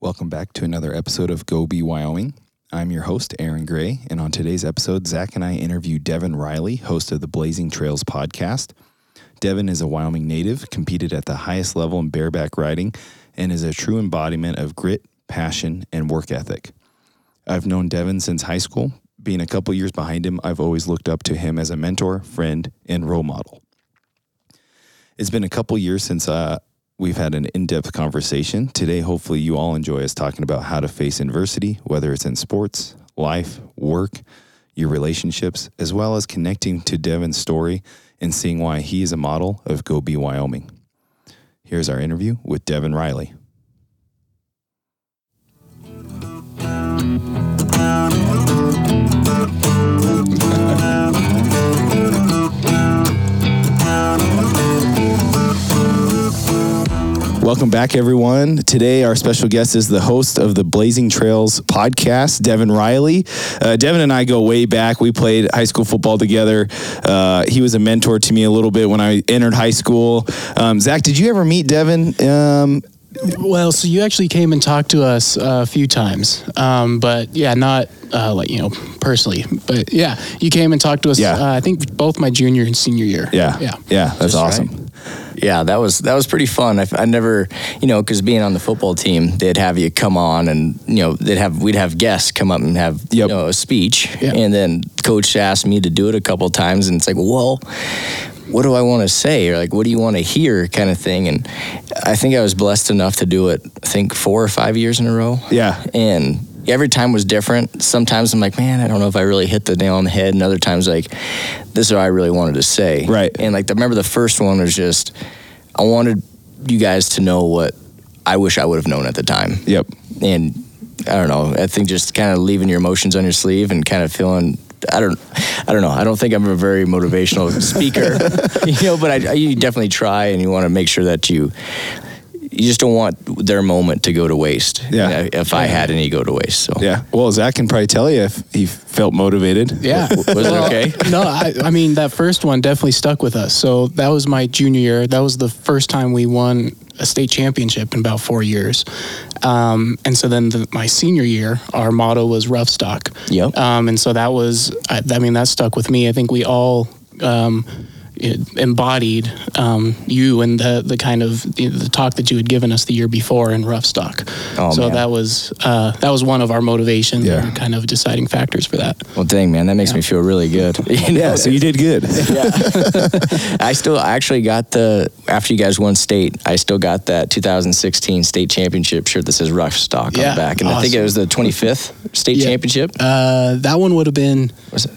Welcome back to another episode of Go Be Wyoming. I'm your host, Aaron Gray, and on today's episode, Zach and I interview Devin Riley, host of the Blazing Trails podcast. Devin is a Wyoming native, competed at the highest level in bareback riding, and is a true embodiment of grit, passion, and work ethic. I've known Devin since high school. Being a couple years behind him, I've always looked up to him as a mentor, friend, and role model. It's been a couple years since uh, we've had an in depth conversation. Today, hopefully, you all enjoy us talking about how to face adversity, whether it's in sports, life, work, your relationships, as well as connecting to Devin's story and seeing why he is a model of Go Be Wyoming. Here's our interview with Devin Riley. Welcome back, everyone. Today, our special guest is the host of the Blazing Trails podcast, Devin Riley. Uh, Devin and I go way back. We played high school football together. Uh, he was a mentor to me a little bit when I entered high school. Um, Zach, did you ever meet Devin? Um, Well, so you actually came and talked to us a few times, um, but yeah, not uh, like you know personally, but yeah, you came and talked to us. Yeah. Uh, I think both my junior and senior year. yeah, yeah. yeah. That's Just awesome. right. Yeah, that was that was pretty fun. I, I never, you know, because being on the football team, they'd have you come on, and you know, they'd have we'd have guests come up and have you know a speech, Yeah. and then coach asked me to do it a couple times, and it's like, well, what do I want to say, or like, what do you want to hear, kind of thing. And I think I was blessed enough to do it. I think four or five years in a row. Yeah. and every time was different. Sometimes I'm like, man, I don't know if I really hit the nail on the head, and other times like, this is what I really wanted to say. Right. And like, I remember the first one was just, I wanted you guys to know what I wish I would have known at the time. Yep. And I don't know. I think just kind of leaving your emotions on your sleeve and kind of feeling. I don't. I don't know. I don't think I'm a very motivational speaker, you know. But I, I, you definitely try, and you want to make sure that you. You just don't want their moment to go to waste. Yeah. You know, if I had any go to waste, so Yeah. Well, Zach can probably tell you if he felt motivated. Yeah. was it okay? no, I, I mean that first one definitely stuck with us. So that was my junior year. That was the first time we won a state championship in about four years. Um, and so then the, my senior year, our motto was rough stock. Yep. Um, and so that was, I, I mean, that stuck with me. I think we all um, it embodied um, you and the the kind of the, the talk that you had given us the year before in rough stock. Oh, so man. that was uh, that was one of our motivations Yeah. and kind of deciding factors for that. Well, dang man, that makes me feel really good. You know? Yeah. So you did good. I still I actually got the after you guys won state, I still got that 2016 state championship shirt that says Rough Stock on the back, and I think it was the 25th state Yeah. championship. Uh, that one would have been, Was it?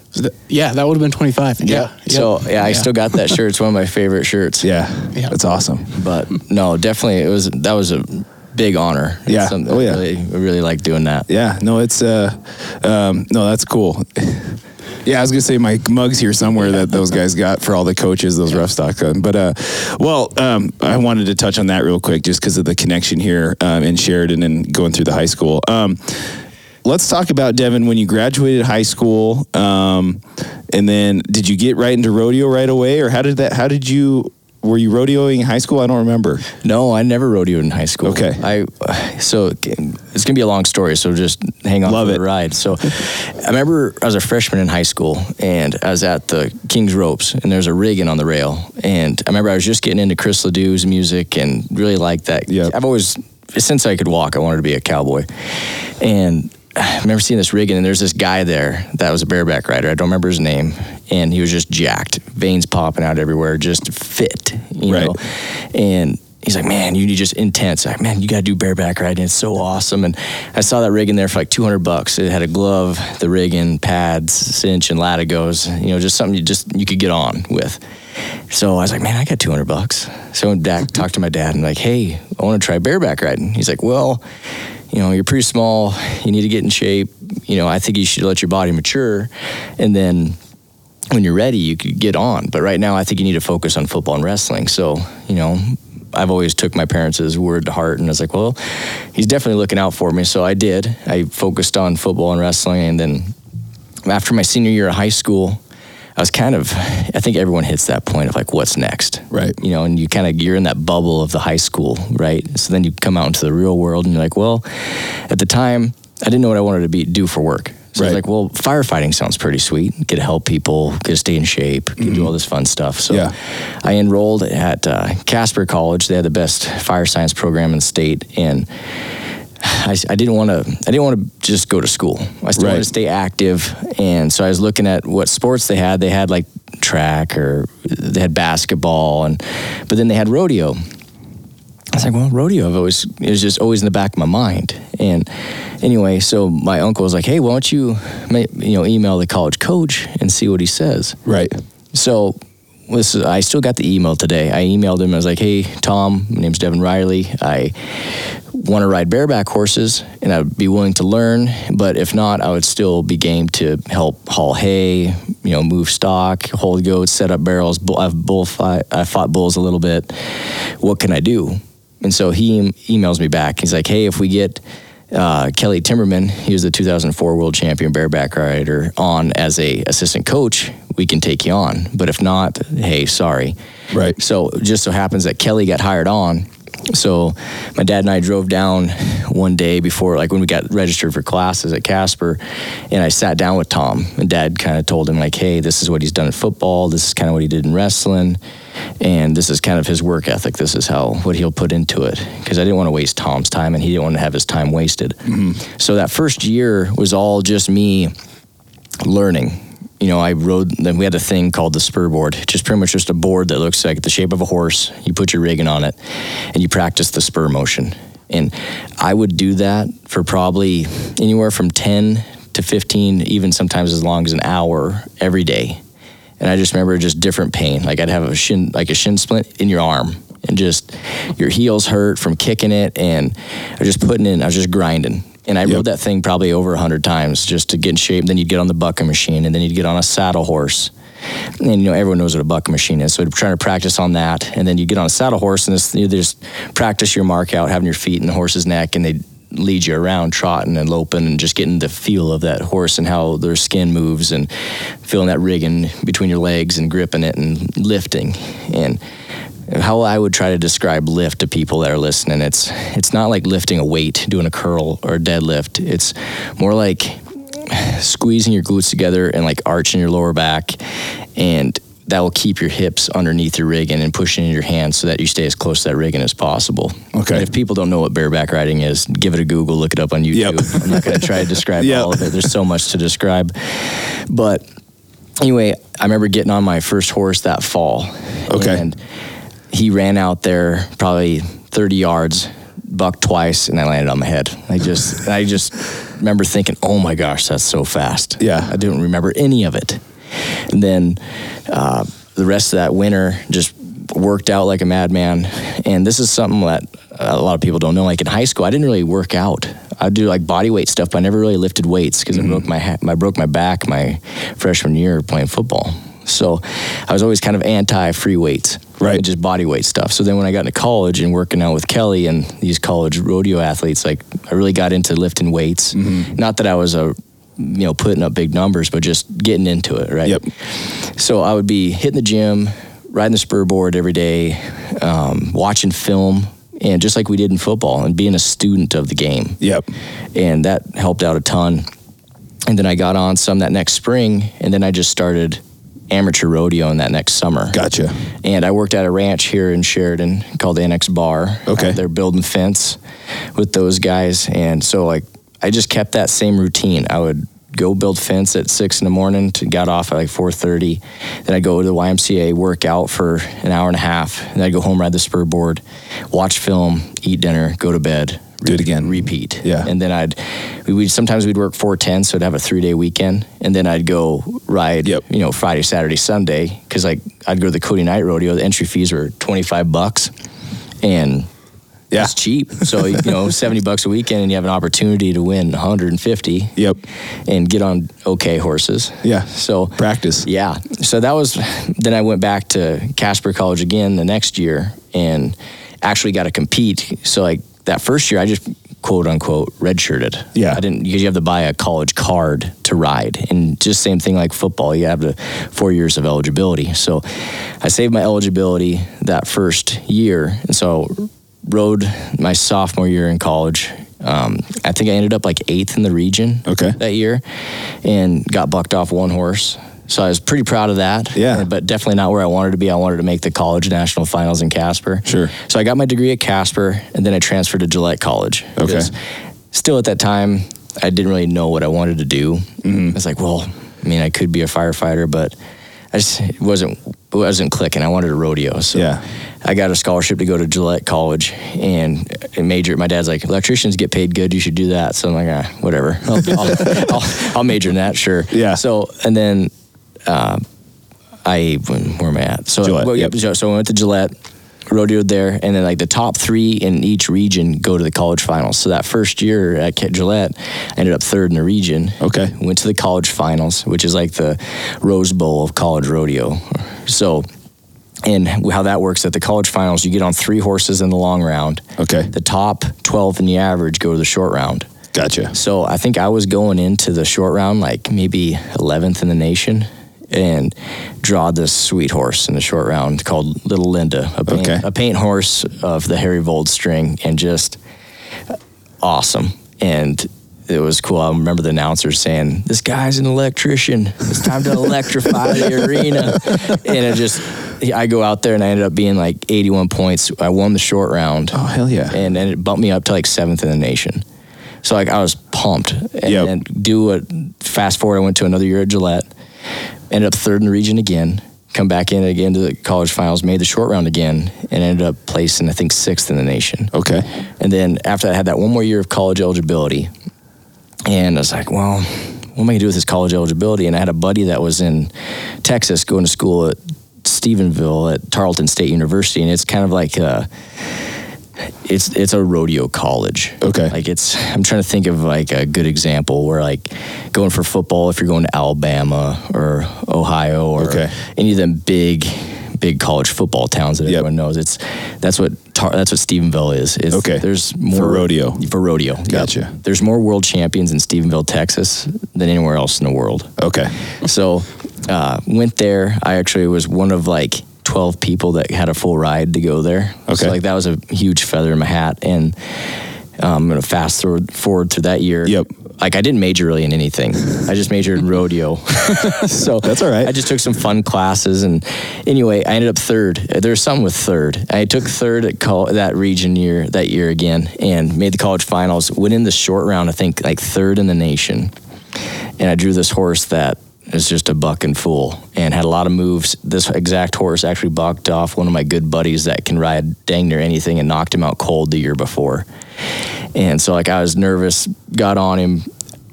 Yeah, that would have been 25. Yeah. Yep. So yeah, I still got that shirt. It's one of my favorite shirts. Yeah. Yeah. That's awesome. But no, definitely it was that was a big honor. It's Yeah. something Oh, yeah. Really, I really like doing that. Yeah, no, it's uh, um, no, that's cool. Yeah, I was gonna say my mugs here somewhere that those guys got for all the coaches, those rough stock. uh, But uh, well, um, I wanted to touch on that real quick, just because of the connection here um, in Sheridan and going through the high school. Um, let's talk about Devin when you graduated high school, um, and then did you get right into rodeo right away, or how did that? How did you? Were you rodeoing in high school? I don't remember. No, I never rodeoed in high school. Okay. I so it's gonna be a long story, so just hang on Love for it. the ride. So I remember I was a freshman in high school and I was at the King's Ropes and there's a rigging on the rail. And I remember I was just getting into Chris Ledoux's music and really liked that. Yep. I've always since I could walk, I wanted to be a cowboy. And I remember seeing this rigging, and there's this guy there that was a bareback rider. I don't remember his name, and he was just jacked, veins popping out everywhere, just fit, you Right. know. And he's like, "Man, you need just intense. Like, man, you got to do bareback riding. It's so awesome." And I saw that rigging there for like 200 bucks. It had a glove, the rigging, pads, cinch, and latigos. You know, just something you just you could get on with. So I was like, "Man, I got 200 bucks." So I went back, talked to my dad, and like, "Hey, I want to try bareback riding." He's like, "Well." You know, you're pretty small. You need to get in shape. You know, I think you should let your body mature, and then when you're ready, you could get on. But right now, I think you need to focus on football and wrestling. So, you know, I've always took my parents' word to heart, and I was like, well, he's definitely looking out for me. So I did. I focused on football and wrestling, and then after my senior year of high school, I was kind of, I think everyone hits that point of like, what's next? Right. You know, and you kind of, you're in that bubble of the high school, right? So then you come out into the real world and you're like, well, at the time, I didn't know what I wanted to be do for work. So I Right. was like, well, firefighting sounds pretty sweet. Get to help people, get to stay in shape, get to do all this fun stuff. So Yeah. I enrolled at uh, Casper College. They had the best fire science program in the state, and I, I didn't want to. I didn't want to just go to school. I still Right. wanted to stay active, and so I was looking at what sports they had. They had like track, or they had basketball, and but then they had rodeo. I was like, well, rodeo. I've always it was just always in the back of my mind. And anyway, so my uncle was like, hey, why don't you, you know, email the college coach and see what he says. Right. So I still got the email today. I emailed him. I was like, "Hey, Tom, my name's Devin Riley. I want to ride bareback horses, and I'd be willing to learn. But if not, I would still be game to help haul hay, you know, move stock, hold goats, set up barrels. I've bullfight. I fought bulls a little bit. What can I do?" And so he emails me back. He's like, "Hey, if we get." Uh, Kelly Timberman, he was the 2004 world champion bareback rider, on as a assistant coach, we can take you on. But if not, hey, sorry. Right. So just so happens that Kelly got hired on. So my dad and I drove down one day before, like when we got registered for classes at Casper, and I sat down with Tom. And Dad kind of told him like, "Hey, this is what he's done in football. This is kind of what he did in wrestling, and this is kind of his work ethic. This is how what he'll put into it." Because I didn't want to waste Tom's time, and he didn't want to have his time wasted. Mm-hmm. So that first year was all just me learning. You know, I rode. Then we had a thing called the spur board, just pretty much just a board that looks like the shape of a horse. You put your rigging on it, and you practice the spur motion. And I would do that for probably anywhere from ten to fifteen, even sometimes as long as an hour every day. And I just remember just different pain. Like I'd have a shin, like a shin splint in your arm, and just your heels hurt from kicking it, and I was just putting in. I was just grinding. And I Yep. rode that thing probably over a hundred times just to get in shape. Then you'd get on the bucking machine, and then you'd get on a saddle horse. And you know everyone knows what a bucking machine is, so trying to practice on that. And then you get on a saddle horse, and this, you just practice your mark out, having your feet in the horse's neck, and they lead you around trotting and loping and just getting the feel of that horse and how their skin moves and feeling that rigging between your legs and gripping it and lifting and how I would try to describe lift to people that are listening it's it's not like lifting a weight doing a curl or a deadlift it's more like squeezing your glutes together and like arching your lower back and that will keep your hips underneath your rigging and pushing in your hands so that you stay as close to that rigging as possible. Okay. And if people don't know what bareback riding is, give it a Google, look it up on YouTube. Yep. I'm not going to try to describe Yep. all of it. There's so much to describe. But anyway, I remember getting on my first horse that fall. Okay. And he ran out there probably 30 yards, bucked twice, and I landed on my head. I just, I just remember thinking, "Oh my gosh, that's so fast." Yeah. I didn't remember any of it. And then uh, the rest of that winter just worked out like a madman. And this is something that a lot of people don't know. Like in high school, I didn't really work out. I'd do like body weight stuff, but I never really lifted weights because I broke my ha- I broke my back my freshman year playing football. So I was always kind of anti free weights, Right. Just body weight stuff. So then when I got into college and working out with Kelly and these college rodeo athletes, like I really got into lifting weights. Not that I was a you know putting up big numbers, but just getting into it, right? Yep. So I would be hitting the gym, riding the spur board every day, um, watching film, and just like we did in football, and being a student of the game Yep. and that helped out a ton. And then I got on some that next spring, and then I just started amateur rodeo in that next summer. Gotcha. And I worked at a ranch here in Sheridan called the Annex Bar. Okay. Uh, they're building fence with those guys, and so like I just kept that same routine. I would go build fence at six in the morning to got off at like four thirty. Then I'd go to the YMCA, work out for an hour and a half, and then I'd go home, ride the spur board, watch film, eat dinner, go to bed. Do it again. Repeat. Yeah. And then I'd we sometimes we'd work four ten, so I'd have a three day weekend, and then I'd go ride. Yep. You know, Friday, Saturday, Sunday, because like I'd go to the Cody Night Rodeo. The entry fees were twenty five bucks, and Yeah. it's cheap. So you know, seventy bucks a weekend, and you have an opportunity to win one hundred and fifty. Yep. And get on okay horses. Yeah. So Practice. yeah. So that was then I went back to Casper College again the next year and actually got to compete. So like that first year I just quote unquote redshirted. Yeah. I didn't because you have to buy a college card to ride, and just same thing like football. You have the four years of eligibility. So I saved my eligibility that first year, and so rode my sophomore year in college. Um, I think I ended up like eighth in the region Okay. that year, and got bucked off one horse. So I was pretty proud of that. Yeah. But definitely not where I wanted to be. I wanted to make the college national finals in Casper. Sure. So I got my degree at Casper, and then I transferred to Gillette College. Okay. Still at that time, I didn't really know what I wanted to do. Mm-hmm. I was like, well, I mean, I could be a firefighter, but I just it wasn't it wasn't clicking. I wanted a rodeo, so Yeah. I got a scholarship to go to Gillette College and major. My dad's like, electricians get paid good. You should do that. So I'm like, ah, whatever. I'll, I'll, I'll, I'll major in that. Sure. Yeah. So and then uh, I where am I at? So Gillette, well, yep. so- so I went to Gillette, rodeoed there, and then like the top three in each region go to the college finals. So that first year at Gillette, I ended up third in the region. Okay. Went to the college finals, which is like the Rose Bowl of college rodeo. So. And how that works at the college finals, you get on three horses in the long round. Okay. The top 12 in the average go to the short round. Gotcha. So I think I was going into the short round like maybe 11th in the nation and draw this sweet horse in the short round called Little Linda, a paint, Okay. a paint horse of the Harry Vold string and just awesome. And it was cool. I remember the announcer saying, "This guy's an electrician. It's time to electrify the arena." And it just, I go out there and I ended up being like 81 points. I won the short round Oh hell yeah. and then it bumped me up to like seventh in the nation. So like I was pumped. And Yep. then do a fast forward. I went to another year at Gillette, ended up third in the region again. Come back in again to the college finals, made the short round again, and ended up placing I think sixth in the nation. okay. And then after I had that one more year of college eligibility, and I was like, well, what am I gonna do with this college eligibility? And I had a buddy that was in Texas going to school at Stephenville at Tarleton State University, and it's kind of like a, it's it's a rodeo college. Okay. Like it's I'm trying to think of like a good example where like going for football if you're going to Alabama or Ohio or Okay. any of them big big college football towns that Yep. everyone knows. It's that's what Tar- that's what Stephenville is. It's, Okay. There's more For rodeo. For rodeo. Yep. Gotcha. There's more world champions in Stephenville, Texas than anywhere else in the world. Okay. So uh, went there. I actually was one of like 12 people that had a full ride to go there. Okay. So like that was a huge feather in my hat. And um, I'm going to fast forward, forward through that year. Yep. Like I didn't major really in anything. I just majored in rodeo. so That's all right. I just took some fun classes. And anyway, I ended up third. There's some with third. I took third at col- that region year, that year again, and made the college finals. Went in the short round, I think like third in the nation and I drew this horse that is just a buck and fool and had a lot of moves. This exact horse actually bucked off one of my good buddies that can ride dang near anything and knocked him out cold the year before. And so like I was nervous, got on him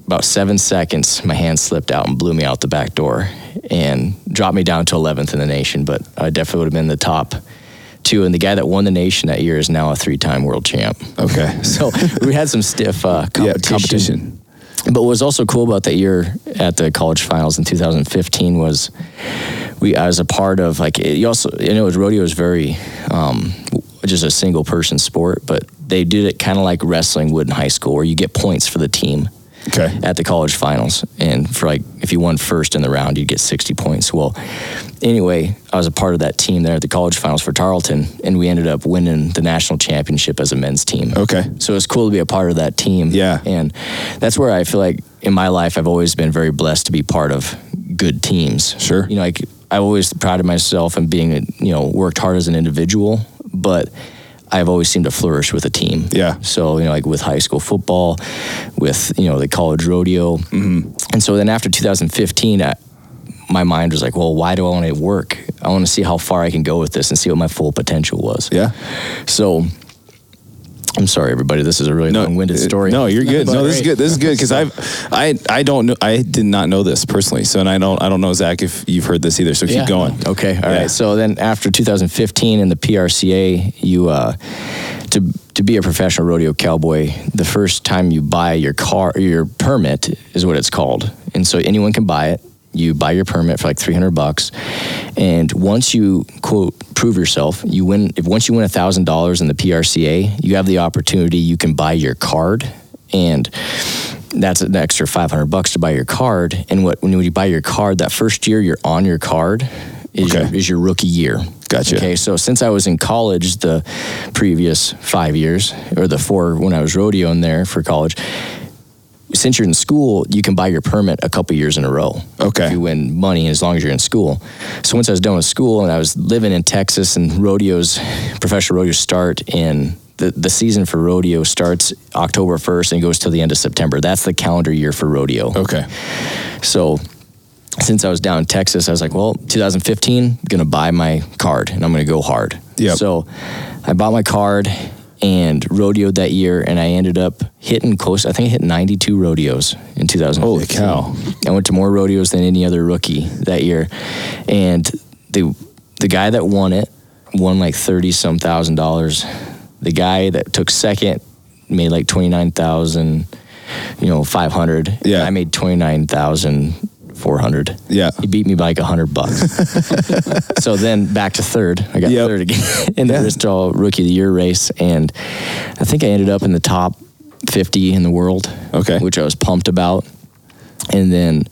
about seven seconds, my hand slipped out and blew me out the back door and dropped me down to 11th in the nation. But I definitely would have been the top two. And the guy that won the nation that year is now a three-time world champ. Okay. So we had some stiff uh, competition. Yeah, competition. But what was also cool about that year at the college finals in 2015 was we I was a part of like it, you also you know rodeo is very um, just a single person sport, but they did it kind of like wrestling would in high school, where you get points for the team Okay. at the college finals. And for like, if you won first in the round, you'd get 60 points. Well, anyway, I was a part of that team there at the college finals for Tarleton, and we ended up winning the national championship as a men's team. Okay. So it was cool to be a part of that team. Yeah. And that's where I feel like in my life, I've always been very blessed to be part of good teams. Sure. You know, like I've always prided myself in being, you know, worked hard as an individual, but I've always seemed to flourish with a team. Yeah. So, you know, like with high school football, with, you know, the college rodeo. Mm-hmm. And so then after 2015, I, my mind was like, well, why do I want to work? I want to see how far I can go with this and see what my full potential was. Yeah. So I'm sorry, everybody. This is a really long-winded uh, story. No, you're good. No, this is good. This is good because I've, I, I don't know. I did not know this personally. So, and I don't, I don't know Zach if you've heard this either. So keep Yeah. going. Okay, all right. Yeah. So then after 2015 in the PRCA, you uh, to to be a professional rodeo cowboy, the first time you buy your car, your permit is what it's called, and so anyone can buy it. You buy your permit for like 300 bucks. And once you, quote, prove yourself, you win. If once you win $1,000 in the PRCA, you have the opportunity, you can buy your card. And that's an extra 500 bucks to buy your card. And what when you buy your card, that first year you're on your card is, Okay. your, is your rookie year. Gotcha. Okay, so since I was in college the previous five years, or the four when I was rodeoing there for college, since you're in school, you can buy your permit a couple years in a row. Okay. If you win money as long as you're in school. So once I was done with school and I was living in Texas and rodeos, professional rodeos start in the, the season for rodeo starts October 1st and goes till the end of September. That's the calendar year for rodeo. Okay. So since I was down in Texas, I was like, well, 2015, I'm gonna buy my card and I'm gonna go hard. Yeah. So I bought my card and rodeoed that year, and I ended up hitting close. I think I hit 92 rodeos in 2000. Holy cow. I went to more rodeos than any other rookie that year, and the the guy that won it won like thirty some thousand dollars. The guy that took second made like twenty nine thousand, you know, five hundred. Yeah. I made twenty nine thousand four hundred. Yeah. He beat me by like a hundred bucks. so then back to third. I got Yep. third again in the Yeah. Resistol Rookie of the Year race, and I think I ended up in the top fifty in the world. Okay. which I was pumped about. And then,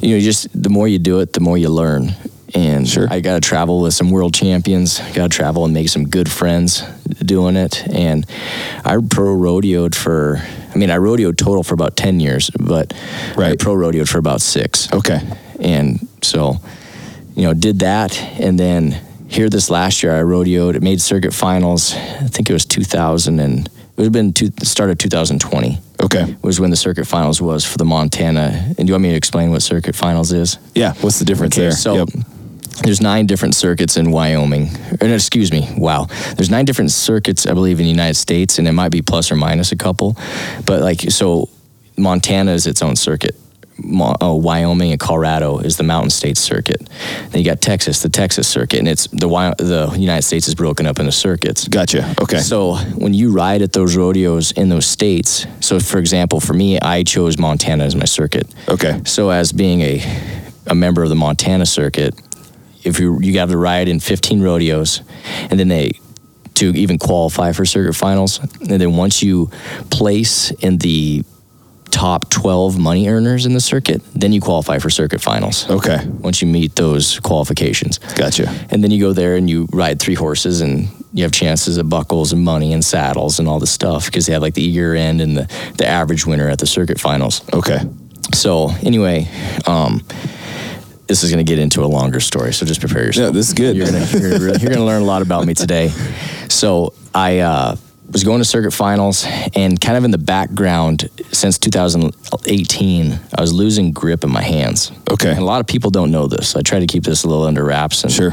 you know, just the more you do it, the more you learn. And Sure. I got to travel with some world champions. Got to travel and make some good friends doing it. And I pro rodeoed for. I mean, I rodeoed total for about ten years, but I Right. pro rodeoed for about six. Okay. And so, you know, did that. And then here this last year, I rodeoed, it made circuit finals. I think it was 2000 and it would have been two, start of 2020 Okay. was when the circuit finals was for the Montana. And do you want me to explain what circuit finals is? Yeah. What's the difference there? So Yep. There's nine different circuits in Wyoming. Or, no, excuse me, wow. There's nine different circuits, I believe, in the United States, and it might be plus or minus a couple. But like, so Montana is its own circuit. Mo- oh, Wyoming and Colorado is the Mountain States circuit. Then you got Texas, the Texas circuit, and it's the Wy- the United States is broken up into circuits. Gotcha. Okay. So when you ride at those rodeos in those states, so for example, for me, I chose Montana as my circuit. okay. So as being a a member of the Montana circuit, if you you have to ride in 15 rodeos, and then they to even qualify for circuit finals, and then once you place in the top 12 money earners in the circuit, then you qualify for circuit finals. Okay. Once you meet those qualifications. Gotcha. And then you go there and you ride three horses and you have chances at buckles and money and saddles and all this stuff because they have like the year end and the, the average winner at the circuit finals. Okay. So anyway, um, this is going to get into a longer story, so just prepare yourself. Yeah, this is good. You're going you're you're gonna learn a lot about me today. So I uh, was going to circuit finals, and kind of in the background since 2018, I was losing grip in my hands. Okay. And a lot of people don't know this. I try to keep this a little under wraps. And, Sure.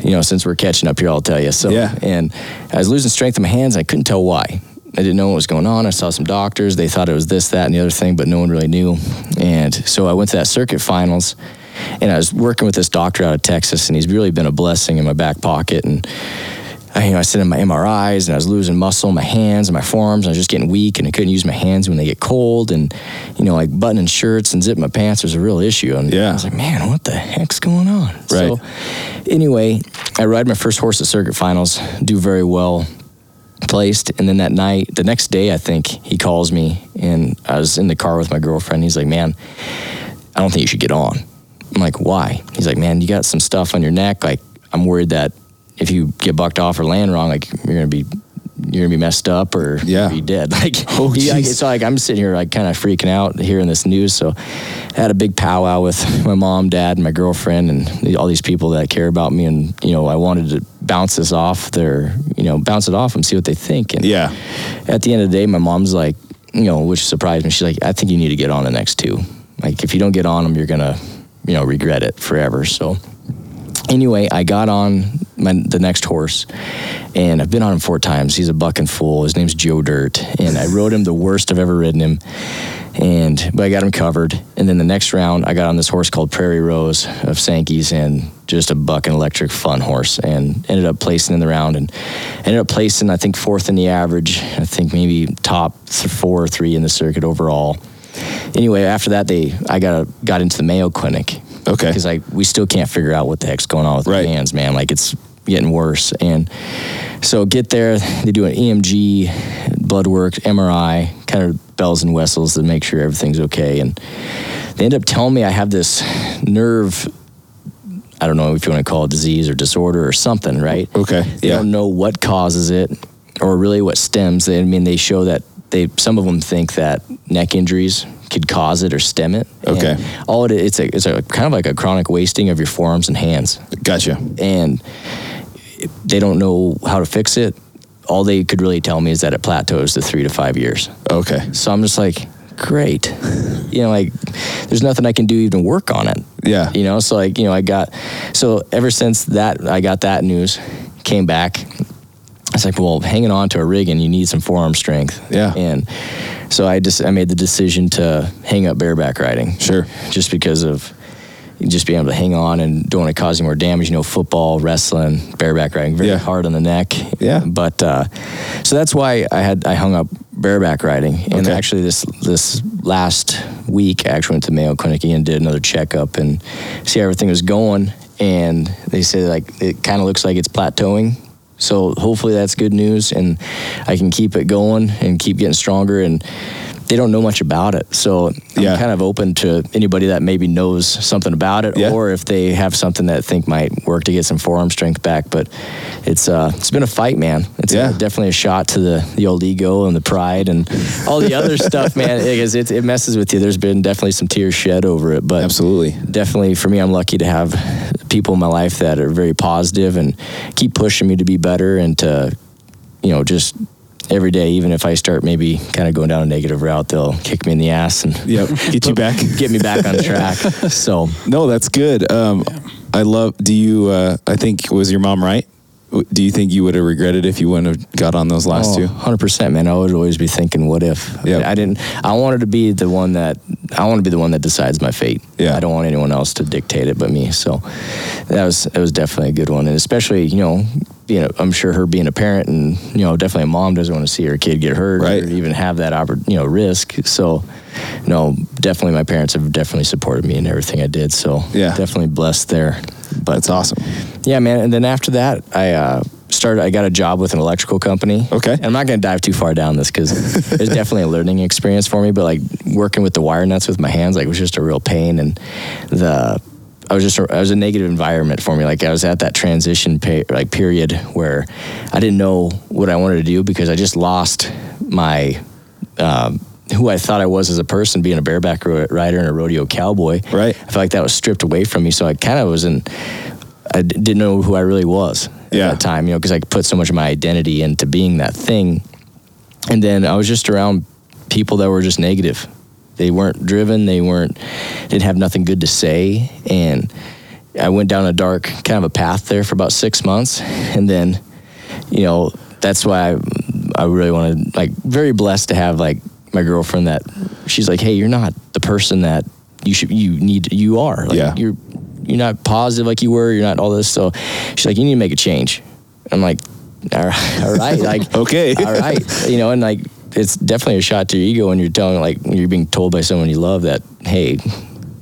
You know, since we're catching up here, I'll tell you. So, Yeah. and I was losing strength in my hands, and I couldn't tell why. I didn't know what was going on. I saw some doctors. They thought it was this, that, and the other thing, but no one really knew. And so I went to that circuit finals, and I was working with this doctor out of Texas, and he's really been a blessing in my back pocket. And I, you know, I sent in my MRIs, and I was losing muscle in my hands and my forearms. And I was just getting weak, and I couldn't use my hands when they get cold. And you know, like buttoning shirts and zipping my pants was a real issue. And Yeah. I was like, man, what the heck's going on? So anyway, I ride my first horse at circuit finals, do very well placed and then that night the next day i think he calls me and i was in the car with my girlfriend he's like man i don't think you should get on i'm like why he's like man you got some stuff on your neck like i'm worried that if you get bucked off or land wrong like you're gonna be you're gonna be messed up or Yeah. be dead like Oh, he- like, so like i'm sitting here like kind of freaking out hearing this news so i had a big powwow with my mom dad and my girlfriend and all these people that care about me and you know i wanted to bounce this off their you know bounce it off and see what they think and Yeah. at the end of the day, my mom's like, you know, which surprised me. She's like, I think you need to get on the next two. Like, if you don't get on them, you're gonna, you know, regret it forever. So, anyway, I got on my, the next horse, and I've been on him four times. He's a buck and fool. His name's Joe Dirt, and I rode him the worst I've ever ridden him. And but I got him covered. And then the next round, I got on this horse called Prairie Rose of Sankey's, and just a buck and electric fun horse, and ended up placing in the round, and ended up placing I think fourth in the average. I think maybe top four or three in the circuit overall. Anyway, after that, they I got got into the Mayo Clinic. Okay. Because like we still can't figure out what the heck's going on with Right. my hands, man. Like it's getting worse. And so get there, they do an EMG, blood work, MRI, kind of bells and whistles to make sure everything's okay. And they end up telling me I have this nerve. I don't know if you want to call it disease or disorder or something, right? Okay. They Yeah. don't know what causes it or really what stems. I mean, they show that they some of them think that neck injuries could cause it or stem it. And Okay. all it it's a it's a kind of like a chronic wasting of your forearms and hands, Gotcha. and they don't know how to fix it. All they could really tell me is that it plateaus to three to five years. Okay. So I'm just like, great. You know, like there's nothing I can do even work on it. Yeah. You know, so like, you know, I got so ever since that I got that news, came back. It's like, well, hanging on to a rig and you need some forearm strength. Yeah. And so I just I made the decision to hang up bareback riding. Sure. Just because of just being able to hang on and don't want to cause any more damage. You know, football, wrestling, bareback riding, very Yeah. hard on the neck. Yeah. But uh, so that's why I had I hung up bareback riding. And Okay. actually, this this last week, I actually went to Mayo Clinic and did another checkup and see how everything was going. And they say like it kind of looks like it's plateauing. So hopefully that's good news, and I can keep it going and keep getting stronger. And they don't know much about it, so I'm Yeah. kind of open to anybody that maybe knows something about it, Yeah. or if they have something that think might work to get some forearm strength back. But it's uh, it's been a fight, man. It's Yeah. uh, definitely a shot to the the old ego and the pride and all the other stuff, man. Because it, it messes with you. There's been definitely some tears shed over it, but Absolutely. definitely for me, I'm lucky to have people in my life that are very positive and keep pushing me to be better and to, you know, just every day, even if I start maybe kind of going down a negative route, they'll kick me in the ass and Yep. Get you back. get me back on track. So No, that's good. Um, I love. Do you? Uh, I think was your mom right? Do you think you would have regretted if you wouldn't have got on those last two? Hundred percent, man. I would always be thinking, "What if?" Yeah. I didn't. I wanted to be the one that. I want to be the one that decides my fate. Yeah. I don't want anyone else to dictate it but me. So that was that was definitely a good one, and especially you know, you know, I'm sure her being a parent and you know, definitely a mom doesn't want to see her kid get hurt Right. or even have that oppor- you know risk. So. No, definitely, my parents have definitely supported me in everything I did. So, Yeah. definitely blessed there. But That's awesome. yeah, man. And then after that, I uh, started. I got a job with an electrical company. Okay. And I'm not going to dive too far down this because it's definitely a learning experience for me. But like working with the wire nuts with my hands, like it was just a real pain. And the I was just I was a negative environment for me. Like I was at that transition pay, like period where I didn't know what I wanted to do because I just lost my. Um, who I thought I was as a person, being a bareback rider and a rodeo cowboy. Right. I felt like that was stripped away from me. So I kind of was in I d- didn't know who I really was at Yeah. that time, you know, because I put so much of my identity into being that thing. And then I was just around people that were just negative. They weren't driven. They weren't, didn't have nothing good to say. And I went down a dark kind of a path there for about six months. And then, you know, that's why I, I really wanted, like, very blessed to have, like, my girlfriend that she's like, hey, you're not the person that you should, you need, you are. Like, Yeah. You're, you're not positive like you were. You're not all this. So she's like, you need to make a change. I'm like, all right, all right, like Okay. all right, you know, and like it's definitely a shot to your ego when you're telling like you're being told by someone you love that hey,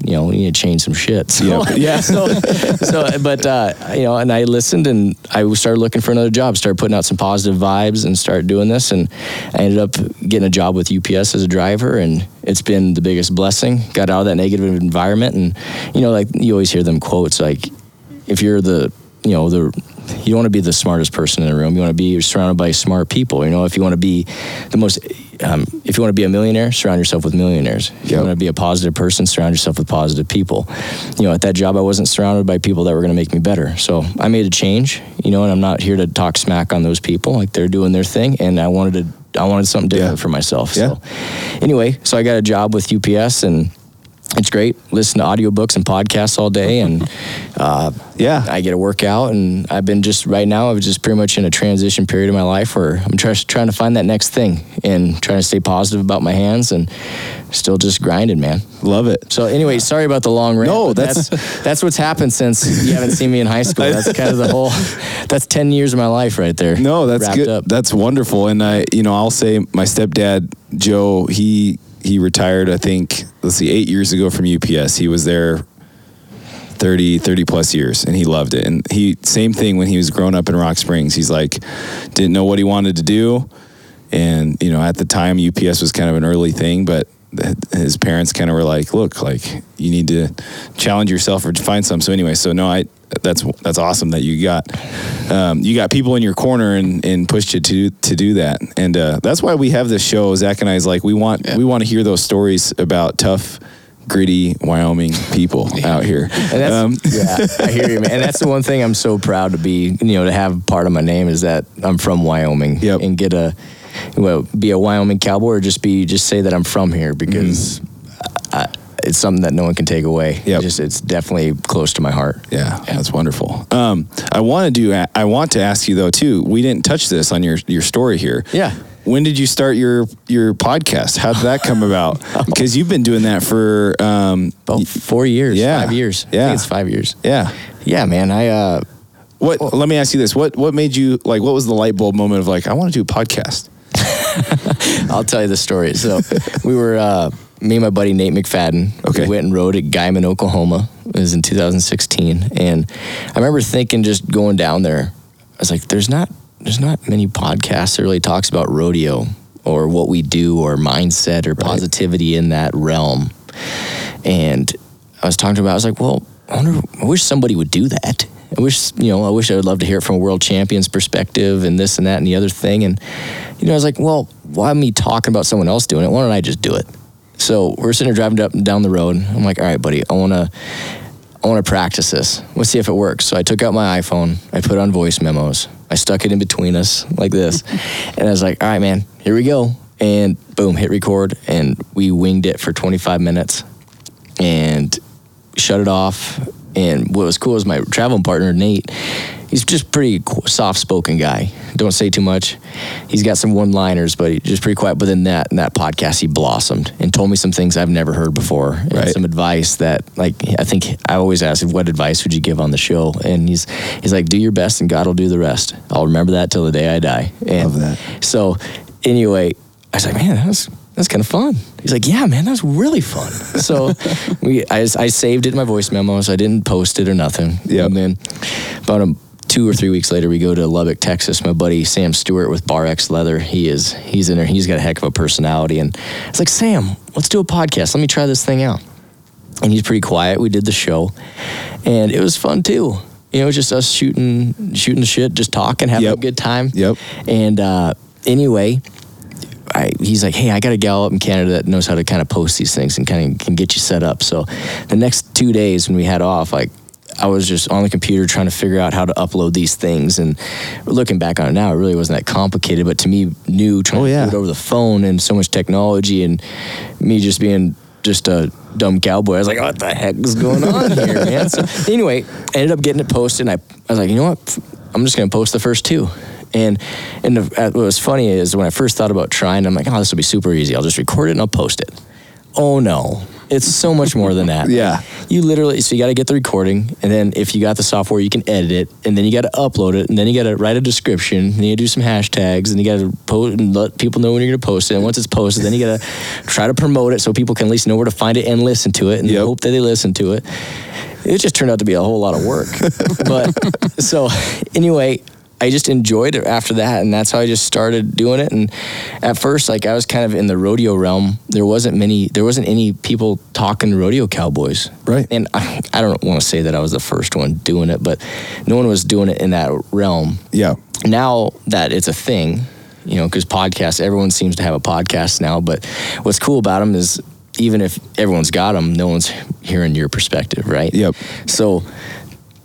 you know, you need to change some shit. So, Yeah. Yeah. so, so, but uh, you know, and I listened and I started looking for another job. Started putting out some positive vibes and started doing this, and I ended up getting a job with UPS as a driver, and it's been the biggest blessing. Got out of that negative environment, and you know, like you always hear them quotes like, if you're the, you know, the you don't want to be the smartest person in the room. You want to be surrounded by smart people. You know, if you want to be the most, um, if you want to be a millionaire, surround yourself with millionaires. If you want to be a positive person, surround yourself with positive people. You know, at that job, I wasn't surrounded by people that were going to make me better. So I made a change. You know, and I'm not here to talk smack on those people. Like they're doing their thing, and I wanted to, I wanted something different Yeah. for myself. Yeah. So anyway, so I got a job with UPS and. It's great. Listen to audiobooks and podcasts all day, and uh, Yeah. I get a workout, and I've been just right now. I'm just pretty much in a transition period of my life where I'm try, trying to find that next thing and trying to stay positive about my hands and still just grinding, man. Love it. So anyway, sorry about the long rant. No, that's- that's that's what's happened since you haven't seen me in high school. That's kind of the whole. That's ten years of my life right there. No, that's good. Up. That's wonderful. And I, you know, I'll say my stepdad Joe, he he retired. I think let's see, eight years ago from UPS. He was there 30, 30 plus years, and he loved it. And he same thing when he was growing up in Rock Springs. He's like didn't know what he wanted to do, and you know at the time UPS was kind of an early thing, but his parents kind of were like, look, like you need to challenge yourself or find some. So anyway, so no, I that's that's awesome that you got um, you got people in your corner and, and pushed you to to do that, and uh, that's why we have this show. Zach and I is like we want we want to hear those stories about tough. Gritty Wyoming people out here. And that's, Um, yeah, I hear you, man. And that's the one thing I'm so proud to be, you know, to have part of my name is that I'm from Wyoming Yep. and get a, well, be a Wyoming cowboy or just be, just say that I'm from here because I, it's something that no one can take away. It's just, it's definitely close to my heart. Yeah, yeah. that's wonderful. Um, I want to do. I want to ask you though too. We didn't touch this on your your story here. Yeah. When did you start your your podcast? How did that come about? Because you've been doing that for um, About four years, Yeah. five years. I Yeah. think it's five years. yeah. Yeah, man. I, uh, What? let me ask you this. What What made you like? What was the light bulb moment of like? I want to do a podcast. I'll tell you the story. So we were uh, me and my buddy Nate McFadden. Okay. We went and rode at Guymon, Oklahoma. It was in 2016, and I remember thinking, just going down there, I was like, "There's not, there's not many podcasts that really talks about rodeo or what we do or mindset or positivity in that realm." And I was talking to him. I was like, "Well, I wonder. I wish somebody would do that." I wish, you know, I wish I would love to hear it from a world champion's perspective and this and that and the other thing. And, you know, I was like, well, why me talking about someone else doing it? Why don't I just do it? So we're sitting there driving up and down the road. I'm like, all right, buddy, I want to, I want to practice this. Let's see if it works. So I took out my iPhone. I put on voice memos. I stuck it in between us like this, and I was like, all right, man, here we go. And boom, hit record, and we winged it for 25 minutes, and shut it off. And what was cool is my traveling partner Nate. He's just pretty soft-spoken guy. Don't say too much. He's got some one-liners, but he's just pretty quiet. But then that in that podcast, he blossomed and told me some things I've never heard before, and Right. some advice that, like, I think I always ask, "What advice would you give on the show?" And he's he's like, "Do your best, and God will do the rest." I'll remember that till the day I die. And Love that. So, anyway, I was like, "Man, that was." That's kind of fun. He's like, yeah, man, that was really fun. So we, I, I saved it in my voice memos. I didn't post it or nothing. Yep. And then about a, two or three weeks later, we go to Lubbock, Texas. My buddy Sam Stewart with Bar X Leather. He is he's in there. He's got a heck of a personality. And it's like Sam, let's do a podcast. Let me try this thing out. And he's pretty quiet. We did the show, and it was fun too. You know, just us shooting shooting shit, just talking, having Yep. a good time. Yep. And uh, anyway, I, he's like, hey, I got a gal up in Canada that knows how to kind of post these things and kind of can get you set up. So the next two days when we had off, like I was just on the computer trying to figure out how to upload these things. And looking back on it now, it really wasn't that complicated, but to me, new trying Oh, to yeah. do it over the phone and so much technology and me just being just a dumb cowboy. I was like, what the heck is going on here, man? So anyway, I ended up getting it posted. And I, I was like, you know what? I'm just going to post the first two. And and the, uh, what was funny is when I first thought about trying, I'm like, oh, this will be super easy. I'll just record it and I'll post it. Oh no, it's so much more than that. Yeah. You literally, so you got to get the recording, and then if you got the software, you can edit it, and then you got to upload it, and then you got to write a description, and then you do some hashtags, and you got to post and let people know when you're going to post it. And once it's posted, then you got to try to promote it so people can at least know where to find it and listen to it, and Yep. hope that they listen to it. It just turned out to be a whole lot of work. but so anyway, I just enjoyed it after that, and that's how I just started doing it. And at first, like I was kind of in the rodeo realm. There wasn't many, there wasn't any people talking rodeo cowboys, Right. And I, I don't want to say that I was the first one doing it, but no one was doing it in that realm. Yeah. Now that it's a thing, you know, because podcasts, everyone seems to have a podcast now. But what's cool about them is even if everyone's got them, no one's hearing your perspective, right? Yep. So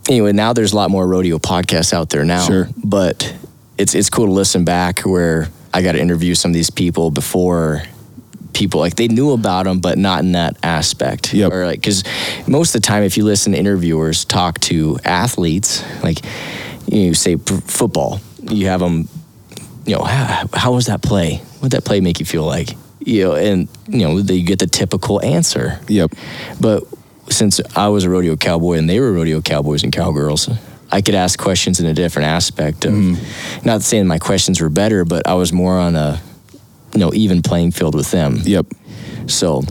anyway, now there's a lot more rodeo podcasts out there now. Sure. But it's it's cool to listen back where I got to interview some of these people before people like they knew about them, but not in that aspect. Yep. Or like because most of the time, if you listen to interviewers talk to athletes, like you say p- football, you have them. You know, how, how was that play? What did that play make you feel like? You know, and you know, they get the typical answer. Yep. But since I was a rodeo cowboy and they were rodeo cowboys and cowgirls, I could ask questions in a different aspect of mm-hmm. not saying my questions were better, but I was more on a you know even playing field with them. Yep. So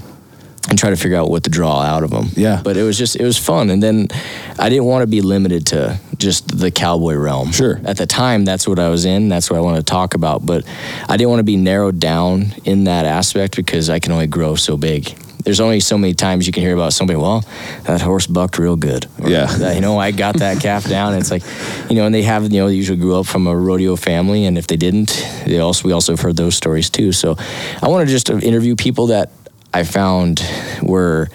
and try to figure out what to draw out of them. Yeah. But it was just it was fun, and then I didn't want to be limited to just the cowboy realm. Sure. At the time, that's what I was in. That's what I wanted to talk about. But I didn't want to be narrowed down in that aspect because I can only grow so big. There's only so many times you can hear about somebody. Well, that horse bucked real good. Or, Yeah. you know, I got that calf down. And it's like, you know, and they have, you know, they usually grew up from a rodeo family, and if they didn't, they also we also have heard those stories too. So, I want to just interview people that I found were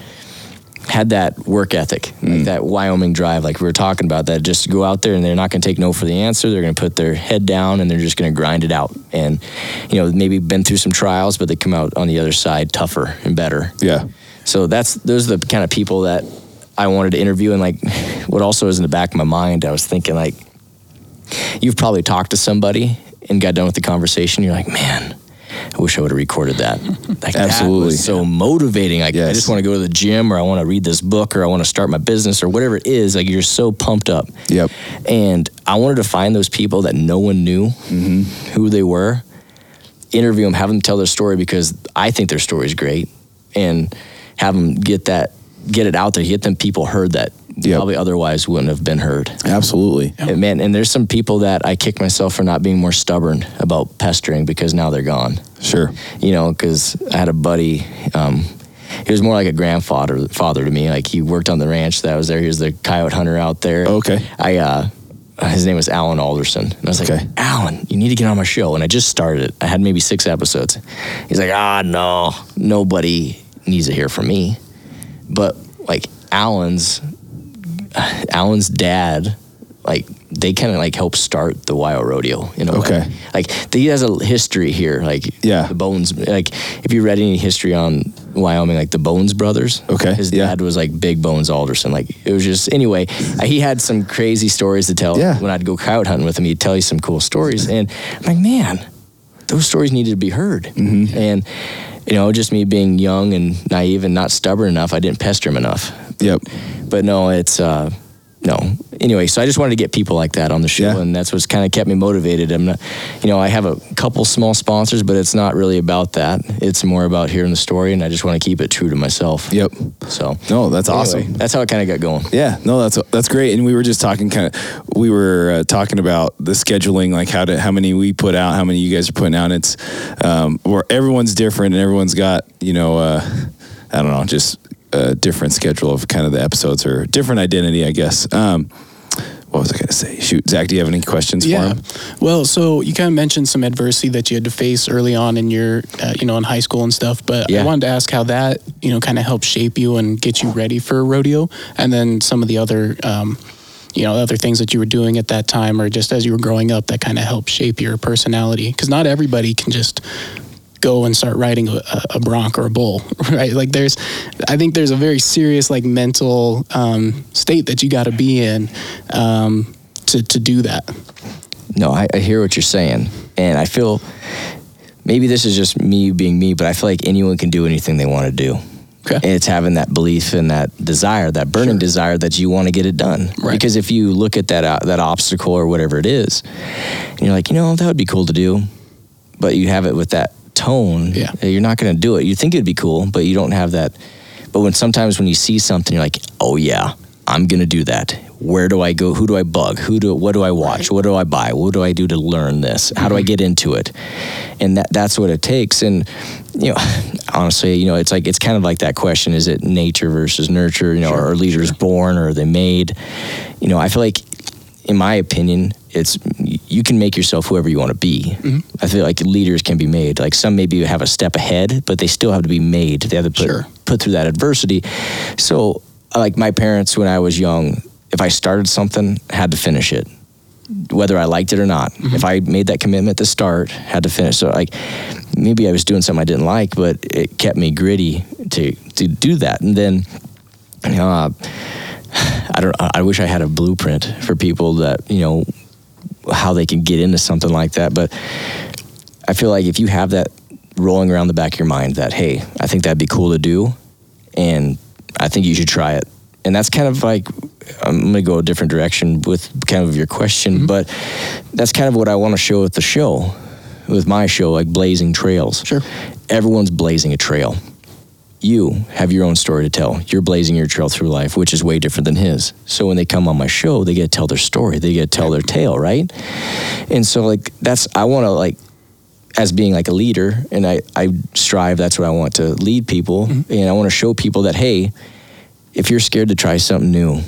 had that work ethic, like mm. that Wyoming drive, like we were talking about. That just go out there and they're not going to take no for the answer. They're going to put their head down and they're just going to grind it out. And you know, maybe been through some trials, but they come out on the other side tougher and better. Yeah. So that's those are the kind of people that I wanted to interview. And like, what also is in the back of my mind, I was thinking like, you've probably talked to somebody and got done with the conversation. You're like, man, I wish I would have recorded that. Like, That Absolutely. was so motivating. Like, I Yes. just want to go to the gym, or I want to read this book, or I want to start my business, or whatever it is. Like, you're so pumped up. Yep. And I wanted to find those people that no one knew mm-hmm. who they were, interview them, have them tell their story because I think their story is great, and have them get that, get it out there, get them people heard that Yep. probably otherwise wouldn't have been heard. Absolutely. And man, and there's some people that I kick myself for not being more stubborn about pestering because now they're gone. Sure. You know, because I had a buddy. Um, he was more like a grandfather father to me. Like he worked on the ranch that I was there. He was the coyote hunter out there. Okay. I uh, his name was Alan Alderson. And I was like, Okay. Alan, you need to get on my show. And I just started it. I had maybe six episodes. He's like, ah, no, nobody needs to hear from me. But like Alan's Alan's dad, like they kind of like helped start the Wild Rodeo in a Okay. way. Like he has a history here. Like Yeah. the Bones. Like if you read any history on Wyoming, like the Bones brothers. Okay, his yeah. dad was like Big Bones Alderson. Like it was just anyway. uh, He had some crazy stories to tell. Yeah. When I'd go coyote hunting with him, he'd tell you some cool stories, and I'm like, man, those stories needed to be heard. Mm-hmm. And you know, just me being young and naive and not stubborn enough, I didn't pester him enough Yep. But no, it's uh, no. Anyway, so I just wanted to get people like that on the show, Yeah. and that's what's kind of kept me motivated. I'm not, you know, I have a couple small sponsors, but it's not really about that. It's more about hearing the story, and I just want to keep it true to myself. Yep. So No, that's anyway, awesome. That's how it kind of got going. Yeah, no, that's that's great. And we were just talking, kind of, we were uh, talking about the scheduling, like how to how many we put out, how many you guys are putting out. It's um, where everyone's different and everyone's got you know, uh, I don't know, just a different schedule of kind of the episodes or different identity, I guess. Um, what was I going to say? Shoot, Zach, do you have any questions for Yeah. him? Well, so you kind of mentioned some adversity that you had to face early on in your, uh, you know, in high school and stuff. But Yeah. I wanted to ask how that, you know, kind of helped shape you and get you ready for rodeo, and then some of the other, um, you know, other things that you were doing at that time, or just as you were growing up, that kind of helped shape your personality. Because not everybody can just go and start riding a, a bronc or a bull, right? Like there's, I think there's a very serious like mental um, state that you got to be in um, to to do that. No, I, I hear what you're saying, and I feel maybe this is just me being me, but I feel like anyone can do anything they want to do. Okay. And it's having that belief and that desire, that burning desire that you want to get it done. Right. Because if you look at that uh, that obstacle or whatever it is, and you're like, you know, that would be cool to do, but you have it with that tone, Yeah. Uh, you're not going to do it. You think it'd be cool, but you don't have that. But when sometimes when you see something, you're like, oh yeah, I'm going to do that. Where do I go? Who do I bug? Who do? What do I watch? What do I buy? What do I do to learn this? How do I mm-hmm. get into it? And that that's what it takes. And you know, honestly, you know, it's like it's kind of like that question: Is it nature versus nurture? You know, Sure, are leaders born or are they made? You know, I feel like, in my opinion, it's you can make yourself whoever you want to be. I feel like leaders can be made. Like some maybe have a step ahead, but they still have to be made. They have to put Sure. put through that adversity. So, like my parents when I was young, if I started something, I had to finish it, whether I liked it or not. If I made that commitment to start, had to finish. So, like maybe I was doing something I didn't like, but it kept me gritty to to do that. And then, you know, uh, I don't. I wish I had a blueprint for people that you know how they can get into something like that. But I feel like if you have that rolling around the back of your mind that hey, I think that'd be cool to do, and I think you should try it. And that's kind of like I'm gonna go a different direction with kind of your question, mm-hmm. but that's kind of what I want to show with the show, with my show, like blazing trails. Sure. Everyone's blazing a trail. You have your own story to tell. You're blazing your trail through life, which is way different than his. So when they come on my show, they get to tell their story. They get to tell their tale, right? And so like that's I want to like as being like a leader and I, I strive that's what I want to lead people mm-hmm. and I want to show people that hey, if you're scared to try something new,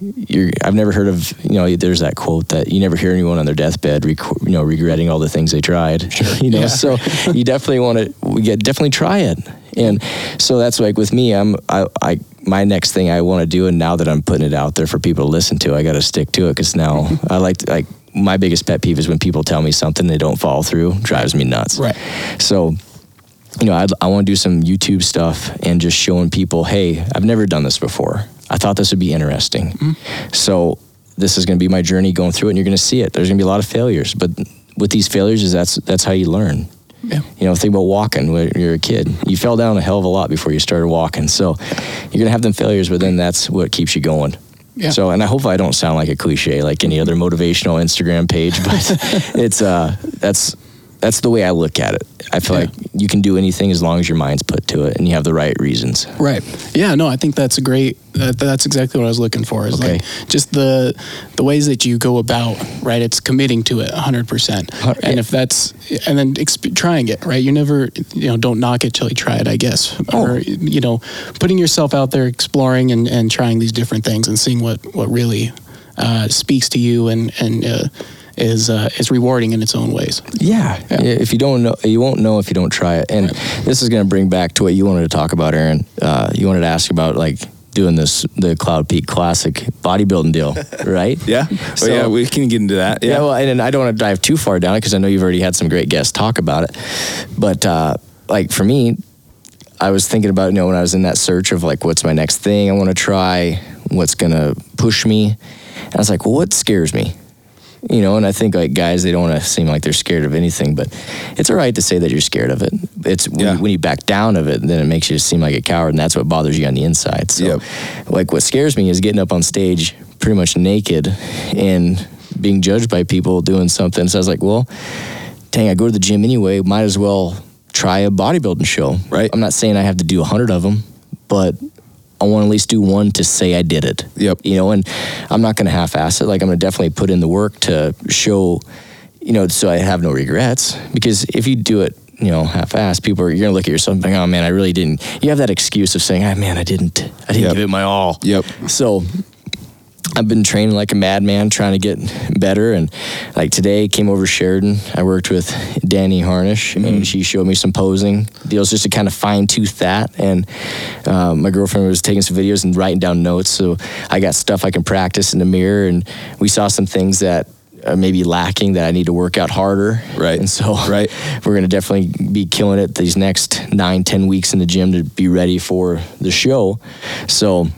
you're I've never heard of you know there's that quote that you never hear anyone on their deathbed rec- you know regretting all the things they tried you know Yeah. so you definitely want to we get definitely try it and so that's like with me I'm I, I my next thing I want to do and now that I'm putting it out there for people to listen to I got to stick to it because now I like to, like my biggest pet peeve is when people tell me something they don't follow through drives me nuts Right. so you know, I'd, I want to do some YouTube stuff and just showing people, hey, I've never done this before. I thought this would be interesting. Mm-hmm. So this is going to be my journey going through it, and you're going to see it. There's going to be a lot of failures, but with these failures, is that's that's how you learn. Yeah. You know, think about walking when you're a kid. You fell down a hell of a lot before you started walking. So you're going to have them failures, but then that's what keeps you going. Yeah. So, and I hope I don't sound like a cliche like any other motivational Instagram page, but it's uh, that's that's the way I look at it. I feel Yeah. like you can do anything as long as your mind's put to it and you have the right reasons. Right. Yeah. No, I think that's a great. That, that's exactly what I was looking for. Is Okay. like just the the ways that you go about. Right. It's committing to it 100. percent And if that's and then exp- trying it. Right. You never. You know. Don't knock it till you try it. I guess. Oh. Or you know, putting yourself out there, exploring and and trying these different things and seeing what what really uh, speaks to you and and. Uh, is uh, is rewarding in its own ways. Yeah. Yeah. If you don't know, you won't know if you don't try it. And this is going to bring back to what you wanted to talk about, Aaron. Uh, you wanted to ask about like doing this, the Cloud Peak Classic bodybuilding deal, right? Yeah. So- oh, yeah, we can get into that. Yeah, Yeah. well, and, and I don't want to dive too far down it because I know you've already had some great guests talk about it. But uh, like for me, I was thinking about you know when I was in that search of like what's my next thing I want to try, what's gonna push me, and I was like, well, what scares me? You know, and I think like guys, they don't want to seem like they're scared of anything, but it's all right to say that you're scared of it. It's when, Yeah. you, when you back down of it, then it makes you seem like a coward, and that's what bothers you on the inside. So, Yep. like, what scares me is getting up on stage pretty much naked and being judged by people doing something. So I was like, well, dang, I go to the gym anyway. Might as well try a bodybuilding show. Right. I'm not saying I have to do a hundred of them, but I want to at least do one to say I did it. Yep. You know, and I'm not going to half-ass it. Like I'm going to definitely put in the work to show, you know, so I have no regrets. Because if you do it, you know, half-ass, people are you're going to look at yourself and think, oh man, I really didn't. You have that excuse of saying, oh man, I didn't, I didn't Yep. give it my all. Yep. So I've been training like a madman, trying to get better. And like today, came over Sheridan. I worked with Danny Harnish, and she showed me some posing deals just to kind of fine tooth that. And um, my girlfriend was taking some videos and writing down notes, so I got stuff I can practice in the mirror. And we saw some things that. Are maybe lacking that I need to work out harder. Right. And so Right. we're going to definitely be killing it these next nine, ten weeks in the gym to be ready for the show. So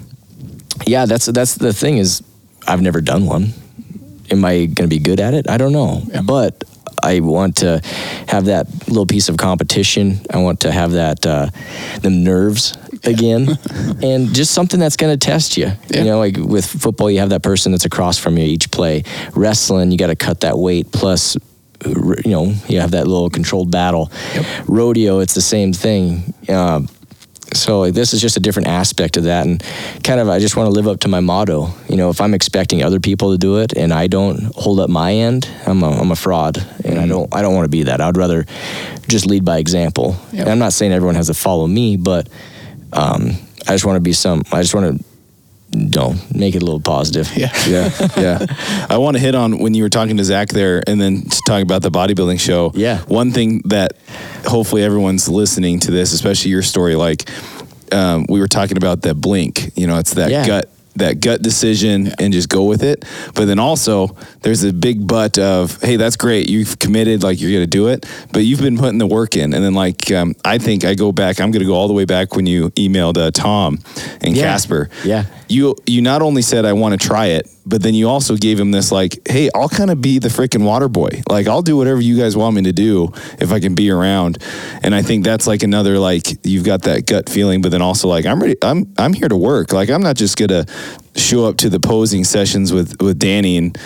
yeah, that's that's the thing is I've never done one. Am I going to be good at it? I don't know. But I want to have that little piece of competition. I want to have that uh, the nerves again, and just something that's going to test you. Yeah. You know, like with football, you have that person that's across from you each play. Wrestling, you got to cut that weight. Plus, you know, you have that little controlled battle. Rodeo, it's the same thing. Um, so like, this is just a different aspect of that, and kind of I just want to live up to my motto. You know, if I'm expecting other people to do it and I don't hold up my end, I'm a, I'm a fraud, and I don't I don't want to be that. I'd rather just lead by example. Yep. And I'm not saying everyone has to follow me, but um, I just want to be some. I just want to. Don't make it a little positive. Yeah. yeah, yeah. I want to hit on when you were talking to Zach there, and then to talk about the bodybuilding show. Yeah. One thing that hopefully everyone's listening to this, especially your story, like um, we were talking about that blink. You know, it's that Yeah. gut, that gut decision, and just go with it. But then also, there's a big but of, hey, that's great, you've committed, like you're gonna do it, but you've been putting the work in. And then like um, I think I go back, I'm gonna go all the way back when you emailed uh, Tom and Yeah. Casper Yeah. you you not only said I want to try it, but then you also gave him this like, hey, I'll kind of be the freaking water boy. Like I'll do whatever you guys want me to do if I can be around. And I think that's like another like you've got that gut feeling, but then also like I'm ready. I'm I'm here to work. Like I'm not just gonna show up to the posing sessions with with Danny and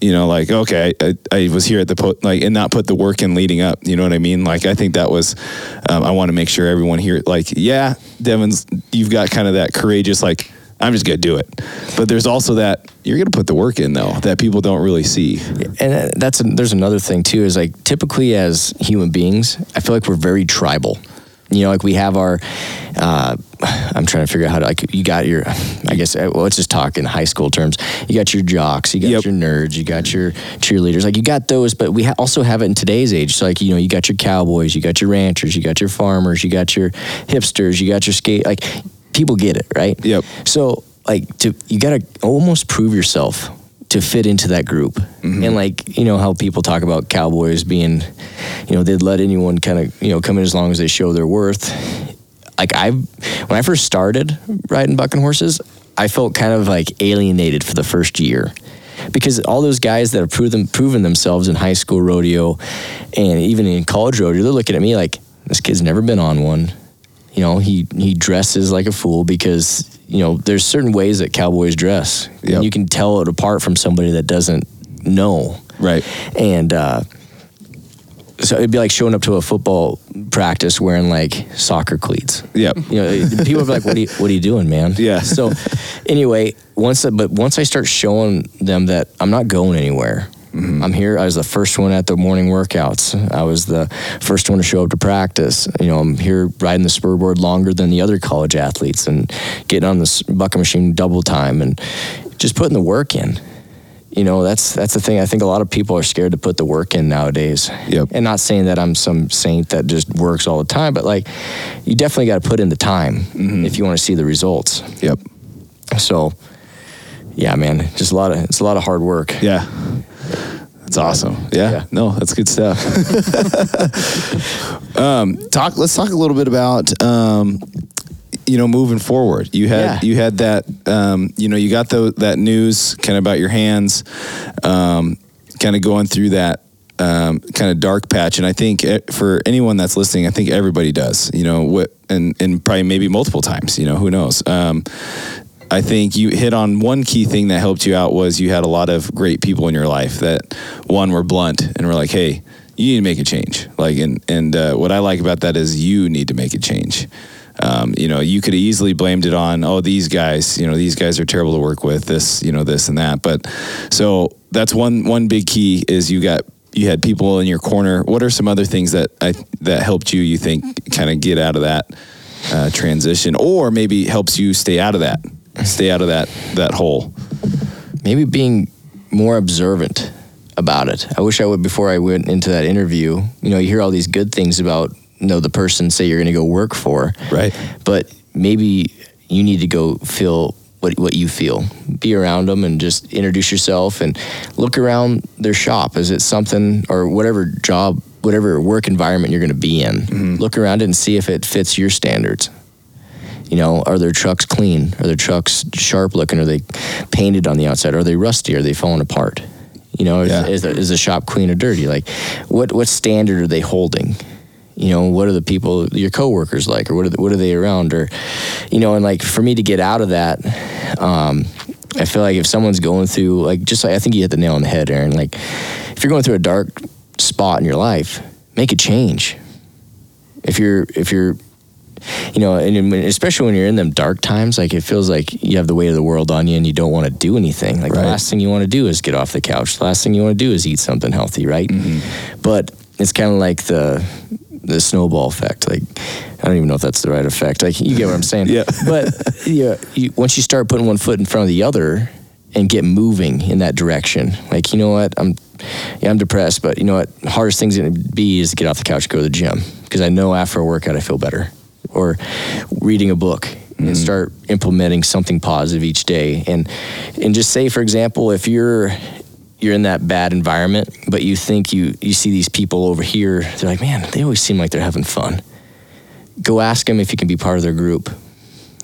you know, like okay, I, I was here at the po- like and not put the work in leading up. You know what I mean? Like I think that was, um, I want to make sure everyone here, like yeah, Devan's, you've got kind of that courageous like. I'm just gonna do it, but there's also that you're gonna put the work in though that people don't really see. and uh, that's a, there's another thing too is like typically as human beings i feel like we're very tribal. You know like we have our uh, i'm trying to figure out how to like you got your i guess uh, well, let's just talk in high school terms. You got your jocks you got Yep. your nerds you got your cheerleaders. Like you got those but we ha- also have it in today's age. So like you know you got your cowboys you got your ranchers you got your farmers you got your hipsters you got your skate like people get it right Yep. so like to you got to almost prove yourself to fit into that group. Mm-hmm. And like, you know how people talk about cowboys being, you know, they'd let anyone kind of, you know, come in as long as they show their worth. Like I when I first started riding bucking horses, I felt kind of like alienated for the first year. Because all those guys that have proven proven themselves in high school rodeo and even in college rodeo, they're looking at me like this kid's never been on one you know he he dresses like a fool because you know there's certain ways that cowboys dress Yep. and you can tell it apart from somebody that doesn't know Right. and uh so it'd be like showing up to a football practice wearing like soccer cleats Yep. you know people are like what are you, what are you doing man Yeah. so anyway once but once i start showing them that i'm not going anywhere Mm-hmm. i'm here i was the first one at the morning workouts. I was the first one to show up to practice. You know i'm here riding the spurboard longer than the other college athletes and getting on the bucking machine double time and just putting the work in. You know that's that's the thing. I think a lot of people are scared to put the work in nowadays. Yep. and not saying that i'm some saint that just works all the time but like you definitely got to put in the time mm-hmm. if you want to see the results. Yep. so yeah man just a lot of it's a lot of hard work. Yeah. That's awesome. Yeah. Yeah. No, that's good stuff. um, talk. Let's talk a little bit about. Um, you know, moving forward, you had Yeah. you had that. Um, you know, you got the, that news kind of about your hands, um, kind of going through that um, kind of dark patch. And I think eh, for anyone that's listening, I think everybody does. You know, what and and probably maybe multiple times. You know, who knows? Um, I think you hit on one key thing that helped you out was you had a lot of great people in your life that one were blunt and were like, "Hey, you need to make a change." Like, and and uh, what I like about that is you need to make a change. Um, you know, you could have easily blamed it on, oh, these guys, you know, these guys are terrible to work with, this, you know, this and that. But so that's one one big key is you got you had people in your corner. What are some other things that I that helped you? You think kind of get out of that uh, transition, or maybe helps you stay out of that, stay out of that that hole. maybe being more observant about it. I wish I would before I went into that interview. You know, you hear all these good things about you know the person say you're going to go work for, Right. But maybe you need to go feel what what you feel. Be around them and just introduce yourself and look around their shop. Is it something or whatever job, whatever work environment you're going to be in? Mm-hmm. Look around and see if it fits your standards. You know, are their trucks clean? Are their trucks sharp looking? Are they painted on the outside? Are they rusty? Are they falling apart? You know, is, Yeah. is, the, is the shop clean or dirty? Like, what what standard are they holding? You know, what are the people, your coworkers like, or what are the, what are they around, or, you know, and like for me to get out of that, um, I feel like if someone's going through like just like I think you hit the nail on the head, Aaron. Like, if you're going through a dark spot in your life, make a change. If you're if you're you know, and especially when you're in them dark times, like it feels like you have the weight of the world on you and you don't want to do anything. Like Right. the last thing you want to do is get off the couch. The last thing you want to do is eat something healthy, right? Mm-hmm. But it's kind of like the the snowball effect. Like I don't even know if that's the right effect. Like you get what I'm saying? Yeah. But yeah, you, once you start putting one foot in front of the other and get moving in that direction, like you know what, I'm yeah I'm depressed, but you know what, hardest thing's gonna be is to get off the couch, go to the gym because I know after a workout I feel better, or reading a book and mm-hmm. start implementing something positive each day, and and just say for example if you're you're in that bad environment, but you think you you see these people over here, they're like, man, they always seem like they're having fun. Go ask them if you can be part of their group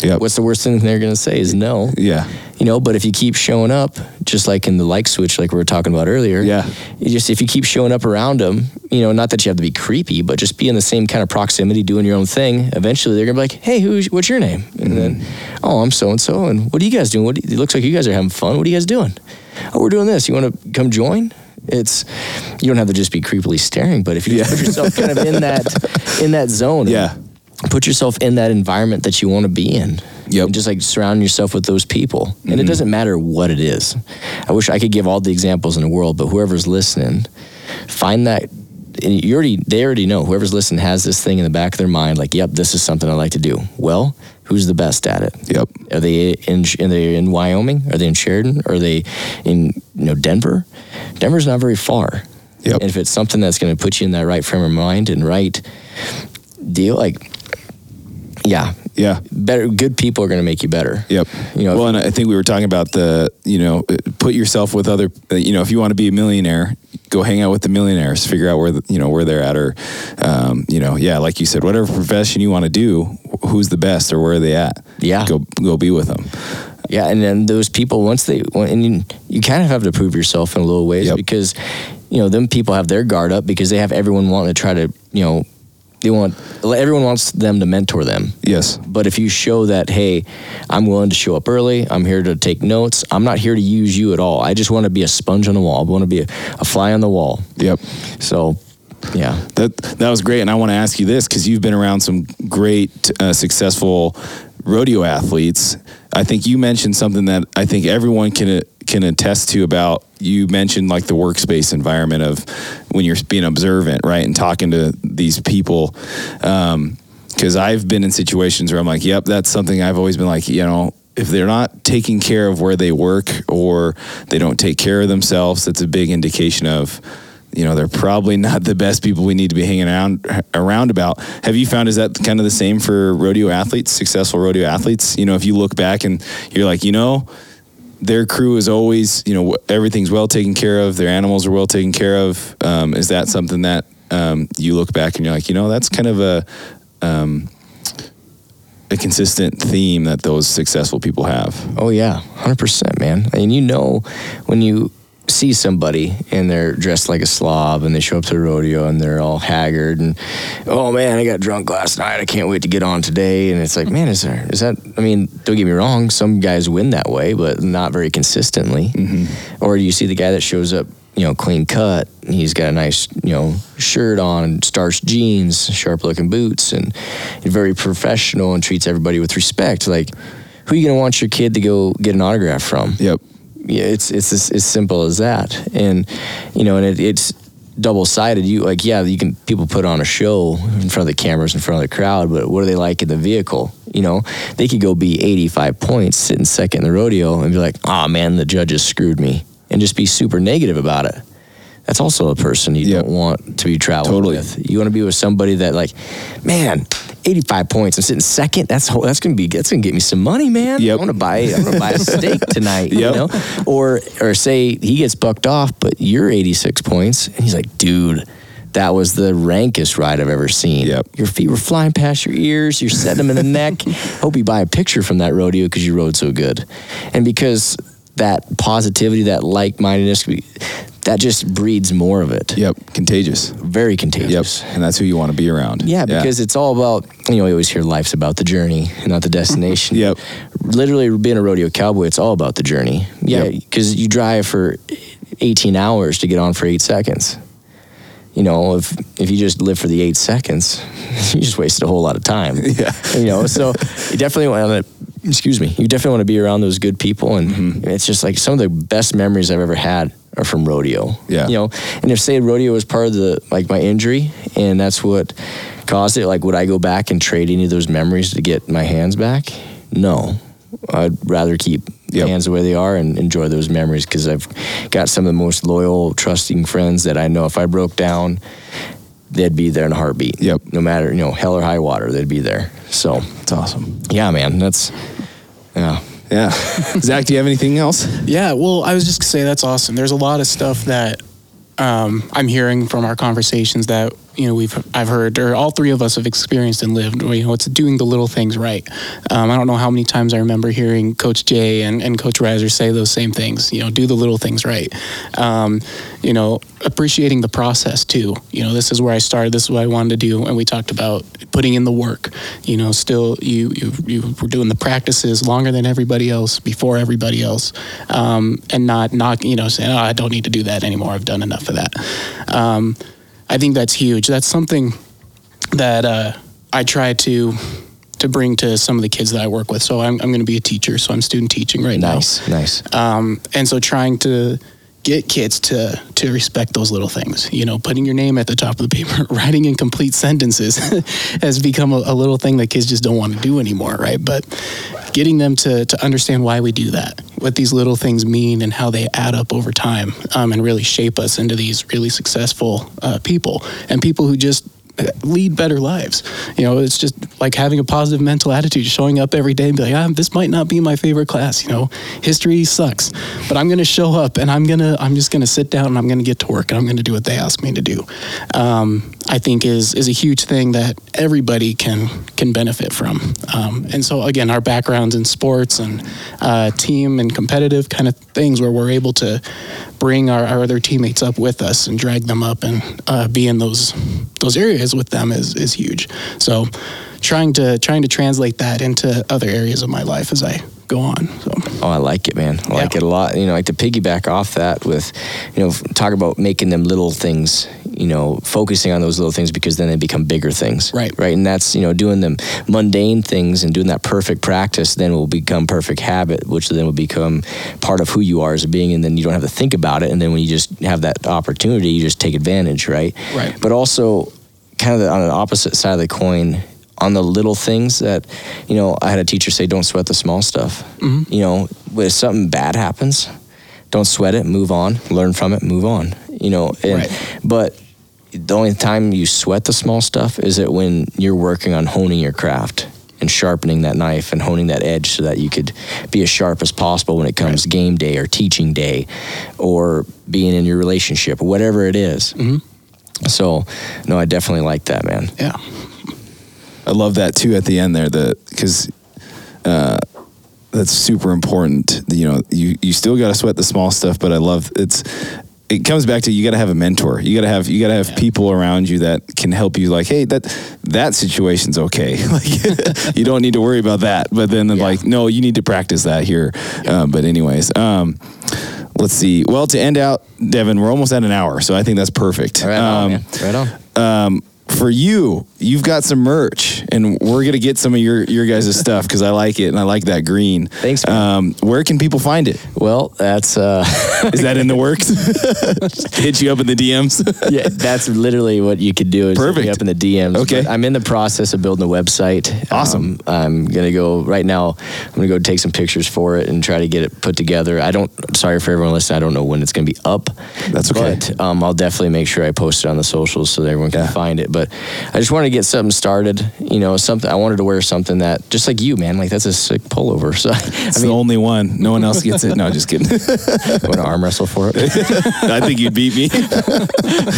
Yep. What's the worst thing they're going to say is no. Yeah. You know, but if you keep showing up, just like in the like switch, like we were talking about earlier, Yeah. you just if you keep showing up around them, you know, not that you have to be creepy, but just be in the same kind of proximity, doing your own thing. Eventually, they're gonna be like, "Hey, who's what's your name?" And then, mm-hmm. "Oh, I'm so and so." And what are you guys doing? What do you- it looks like you guys are having fun. What are you guys doing? Oh, we're doing this. You want to come join? It's you don't have to just be creepily staring, but if you just put yourself kind of in that in that zone, Yeah. Put yourself in that environment that you want to be in. Yep. And just like surround yourself with those people. And it mm-hmm. doesn't matter what it is. I wish I could give all the examples in the world, but whoever's listening, find that and you already they already know whoever's listening has this thing in the back of their mind like yep this is something i like to do well who's the best at it Yep. are they in are they in wyoming are they in sheridan are they in you know denver denver's not very far Yep. and if it's something that's going to put you in that right frame of mind and right deal like yeah Yeah. better good people are going to make you better Yep. You know, well, and I think we were talking about the, you know, put yourself with other, uh, you know, if you want to be a millionaire, go hang out with the millionaires, figure out where, the, you know, where they're at, or, um, you know, yeah, like you said, whatever profession you want to do, who's the best or where are they at? Yeah. Go, go be with them. Yeah, and then those people once they and you, you kind of have to prove yourself in a little ways Yep. because you know them people have their guard up because they have everyone wanting to try to you know they want everyone wants them to mentor them. Yes. But if you show that, hey, I'm willing to show up early, I'm here to take notes, I'm not here to use you at all. I just want to be a sponge on the wall. I want to be a, a fly on the wall. Yep. So, yeah. That that was great, and I want to ask you this because you've been around some great, uh, successful rodeo athletes. I think you mentioned something that I think everyone can can attest to about. You mentioned like the workspace environment of when you're being observant, right, and talking to these people. Um, because I've been in situations where I'm like, "Yep, that's something I've always been like," you know. If they're not taking care of where they work or they don't take care of themselves, that's a big indication of you know they're probably not the best people we need to be hanging around around about. Have you found is that kind of the same for rodeo athletes, successful rodeo athletes? You know, if you look back and you're like, you know, their crew is always, you know, everything's well taken care of, their animals are well taken care of. Um, is that something that um, you look back and you're like, you know, that's kind of a um, a consistent theme that those successful people have. Oh yeah, hundred percent, man. I And you know when you see somebody and they're dressed like a slob and they show up to the rodeo and they're all haggard and oh man, I got drunk last night. I can't wait to get on today. And it's like, man, is there is that? I mean, don't get me wrong. Some guys win that way, but not very consistently. Mm-hmm. Or do you see the guy that shows up. You know, clean cut. He's got a nice, you know, shirt on, starched jeans, sharp looking boots, and very professional and treats everybody with respect. Like, who are you gonna want your kid to go get an autograph from? Yep. Yeah, it's it's as, as simple as that, and you know, and it, it's double sided. You like, yeah, you can people put on a show in front of the cameras, in front of the crowd, but what are they like in the vehicle? You know, they could go be eighty five points, sitting second in the rodeo, and be like, oh man, the judges screwed me, and just be super negative about it. That's also a person you Yep. don't want to be traveling Totally. with. You want to be with somebody that like, man, 85 points. I'm sitting second. That's whole, that's gonna be that's gonna get me some money, man. Yep. I want to buy I'm gonna buy a steak tonight. Yep. You know, or or say he gets bucked off, but you're 86 points, and he's like, dude. That was the rankest ride I've ever seen. Yep. Your feet were flying past your ears. You're setting them in the neck. Hope you buy a picture from that rodeo because you rode so good. And because that positivity, that like mindedness, that just breeds more of it. Yep. Contagious. Very contagious. Yep. And that's who you want to be around. Yeah, because it's all about you know, we always hear life's about the journey, not the destination. Yep. Literally being a rodeo cowboy, it's all about the journey. Yeah, Yep. because you drive for 18 hours to get on for eight seconds. You know, if if you just live for the eight seconds, you just wasted a whole lot of time. Yeah. You know, so you definitely want to. Excuse me. You definitely want to be around those good people, and Mm-hmm. it's just like some of the best memories I've ever had are from rodeo. Yeah. You know, and if say rodeo was part of the like my injury, and that's what caused it, like would I go back and trade any of those memories to get my hands back? No, I'd rather keep Yep. hands the way they are and enjoy those memories because I've got some of the most loyal, trusting friends that I know if I broke down, they'd be there in a heartbeat. Yep. No matter you know hell or high water, they'd be there. So It's awesome. yeah, man, that's yeah. Yeah. Zach, do you have anything else? Yeah, well, I was just gonna say that's awesome. There's a lot of stuff that um, I'm hearing from our conversations that you know we've I've heard or all three of us have experienced and lived. You know, it's doing the little things right. Um, I don't know how many times I remember hearing Coach Jay and, and Coach Reiser say those same things. You know, do the little things right. Um, you know, appreciating the process too. You know, this is where I started. This is what I wanted to do, and we talked about putting in the work. You know, still you you you were doing the practices longer than everybody else, before everybody else, um, and not not you know saying, oh, I don't need to do that anymore. I've done enough of that. I think that's huge. That's something that uh, I try to to bring to some of the kids that I work with. So I'm, I'm going to be a teacher. So I'm student teaching right now. Nice, nice. Um, and so trying to get kids to to respect those little things. You know, putting your name at the top of the paper, writing in complete sentences has become a, a little thing that kids just don't want to do anymore, right? But getting them to to understand why we do that, what these little things mean, and how they add up over time, um, and really shape us into these really successful uh, people and people who just lead better lives. You know, it's just like having a positive mental attitude, showing up every day and be like, ah, this might not be my favorite class. You know, history sucks, but I'm going to show up and I'm going to, I'm just going to sit down and I'm going to get to work and I'm going to do what they ask me to do. Um, I think is is a huge thing that everybody can can benefit from. Um, and so again, our backgrounds in sports and uh, team and competitive kind of things where we're able to bring our, our other teammates up with us and drag them up and uh, be in those those areas with them is is huge. So trying to trying to translate that into other areas of my life as I go on. So Oh, I like it, man. I like Yeah. it a lot. You know, like to piggyback off that with, you know, talk about making them little things. You know, focusing on those little things because then they become bigger things. Right. Right. And that's you know doing them mundane things and doing that perfect practice then will become perfect habit, which then will become part of who you are as a being, and then you don't have to think about it. And then when you just have that opportunity, you just take advantage. Right. Right. But also, kind of the, on the opposite side of the coin. On the little things that, you know, I had a teacher say, "Don't sweat the small stuff." Mm-hmm. You know, if something bad happens, don't sweat it move on learn from it move on you know and, Right. but the only time you sweat the small stuff is it when you're working on honing your craft and sharpening that knife and honing that edge so that you could be as sharp as possible when it comes game day or teaching day or being in your relationship or whatever it is. so no i definitely like that man yeah, I love that too at the end there, the because uh, that's super important. You know, you you still got to sweat the small stuff, but I love it's. It comes back to you got to have a mentor. You got to have you got to have people around you that can help you. Like, hey, that that situation's okay. like, you don't need to worry about that. But then, like, no, you need to practice that here. Um, but anyways, um, let's see. Well, to end out, Devan, we're almost at an hour, so I think that's perfect. right on Um, right on um, for you, you've got some merch, and we're gonna get some of your your guys' stuff because I like it and I like that green. Thanks, man. Um, where can people find it? well that's uh Is that in the works? Hit you up in the DMs. yeah, that's literally what you could do. Is hit me Perfect. up in the DMs. Okay. But I'm in the process of building a website. Awesome. Um, I'm gonna go right now. I'm gonna go take some pictures for it and try to get it put together. I don't. Sorry for everyone listening. I don't know when it's gonna be up. That's okay. But um, I'll definitely make sure I post it on the socials so that everyone can Yeah. find it. But I just wanted to get something started. You know, something. I wanted to wear something that just like you, man. Like that's a sick pullover. So It's I the only one. No one else gets it. No, just kidding. want to arm wrestle for it. I think you'd beat me.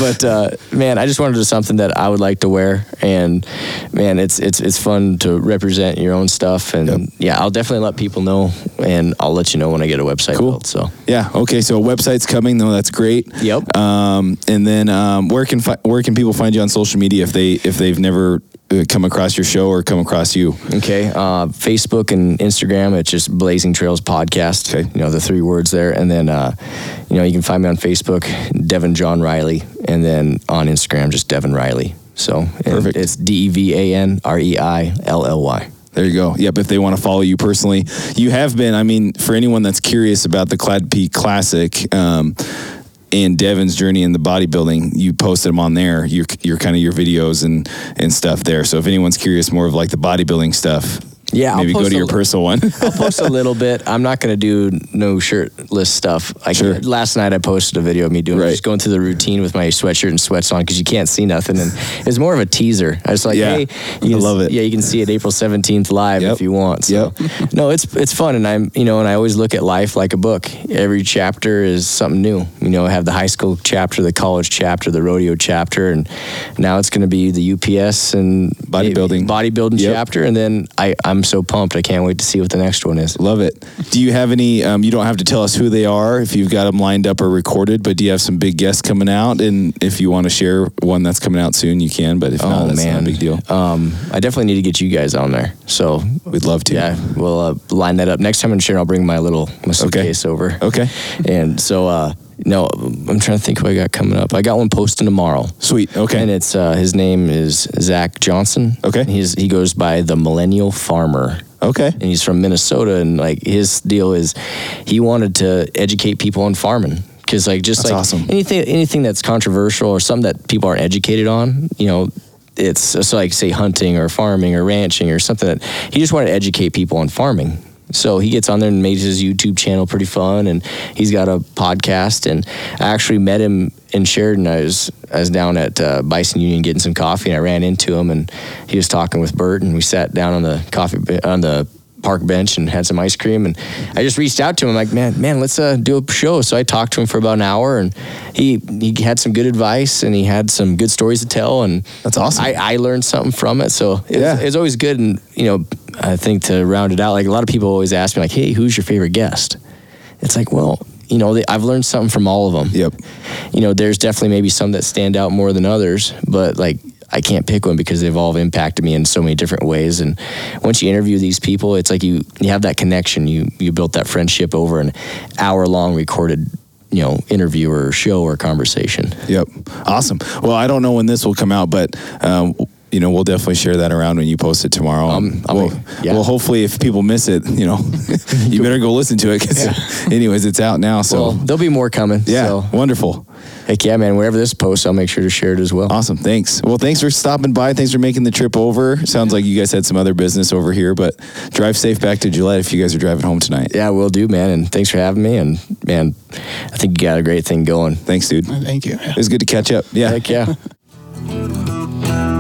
but uh, man, I just wanted to do something that I would like to wear, and man, it's it's it's fun to represent your own stuff, and yeah, I'll definitely let people know, and I'll let you know when I get a website Cool. built. So Yeah. Okay. So a website's coming. though. that's great. Yep. Um, and then um, where can fi- where can people find you on social media if they if they've never uh, come across your show or come across you? okay, uh, Facebook and Instagram, it's just Blazing Trails Podcast. Okay. you know the three words there, and then uh, you know you can find me on Facebook, Devan John Reilly, and then on Instagram, just Devan Reilly. So Perfect. It's D E V A N R E I L L Y. There you go. Yep. If they want to follow you personally, you have been. I mean, for anyone that's curious about the Cloud Peak Classic um, and Devan's journey in the bodybuilding, you posted them on there. Your your kind of your videos and and stuff there. So if anyone's curious more of like the bodybuilding stuff, Yeah, I'll maybe go to your personal one. I'll post a little bit. I'm not going to do no shirtless stuff. I Sure. Last night I posted a video of me doing Right. just going through the routine with my sweatshirt and sweats on because you can't see nothing, and it's more of a teaser. I was like, Yeah. hey, I you can, love it. Yeah, you can see it April 17th live Yep. if you want. So, no, it's it's fun, and I'm you know, and I always look at life like a book. Every chapter is something new. You know, I have the high school chapter, the college chapter, the rodeo chapter, and now it's going to be the UPS and Bodybuilding. bodybuilding Yep. chapter, and then I I'm so pumped. I can't wait to see what the next one is. Love it. Do you have any? Um, you don't have to tell us who they are if you've got them lined up or recorded, but do you have some big guests coming out? And if you want to share one that's coming out soon, you can. But if Oh not, that's man, not a big deal. Um, I definitely need to get you guys on there. So We'd love to. yeah, we'll uh, line that up next time I'm sharing. I'll bring my little my suitcase over. Okay. And so uh, no, I'm trying to think who I got coming up. I got one posting tomorrow. Sweet. Okay. And it's uh, his name is Zach Johnson. Okay. He's he goes by the Millennial Farmer. okay. And he's from Minnesota, and like his deal is, he wanted to educate people on farming because like just That's like awesome. anything anything that's controversial or something that people aren't educated on, you know, it's so like say hunting or farming or ranching or something that he just wanted to educate people on farming. So he gets on there and made his YouTube channel pretty fun, and he's got a podcast. And I actually met him in Sheridan. I was I was down at uh, Bison Union getting some coffee, and I ran into him, and he was talking with Bert, and we sat down on the coffee on the park bench and had some ice cream. And I just reached out to him like, man, man, let's uh, do a show. So I talked to him for about an hour, and he he had some good advice, and he had some good stories to tell, and That's awesome. I, I learned something from it. So it Yeah. it's always good. And, you know, I think to round it out, like a lot of people always ask me, like, hey, who's your favorite guest? It's like, well, you know, they, I've learned something from all of them. Yep. You know, there's definitely maybe some that stand out more than others, but like, I can't pick one because they've all impacted me in so many different ways. And once you interview these people, it's like you you have that connection. You you built that friendship over an hour long recorded, you know, interview or show or conversation. Yep. Awesome. Well, I don't know when this will come out, but um, you know, we'll definitely share that around when you post it tomorrow. Um, I'll well, be- yeah. well, hopefully, if people miss it, you know, you better go listen to it. 'cause anyways, it's out now. So, Well, there'll be more coming. yeah, So, wonderful. Heck yeah, man. Wherever this posts, I'll make sure to share it as well. Awesome. Thanks. Well, thanks for stopping by. Thanks for making the trip over. Sounds like you guys had some other business over here, but drive safe back to Gillette if you guys are driving home tonight. Yeah, will do, man. And thanks for having me. And man, I think you got a great thing going. Thanks, dude. Thank you. Yeah. It was good to catch up. Yeah. Heck yeah.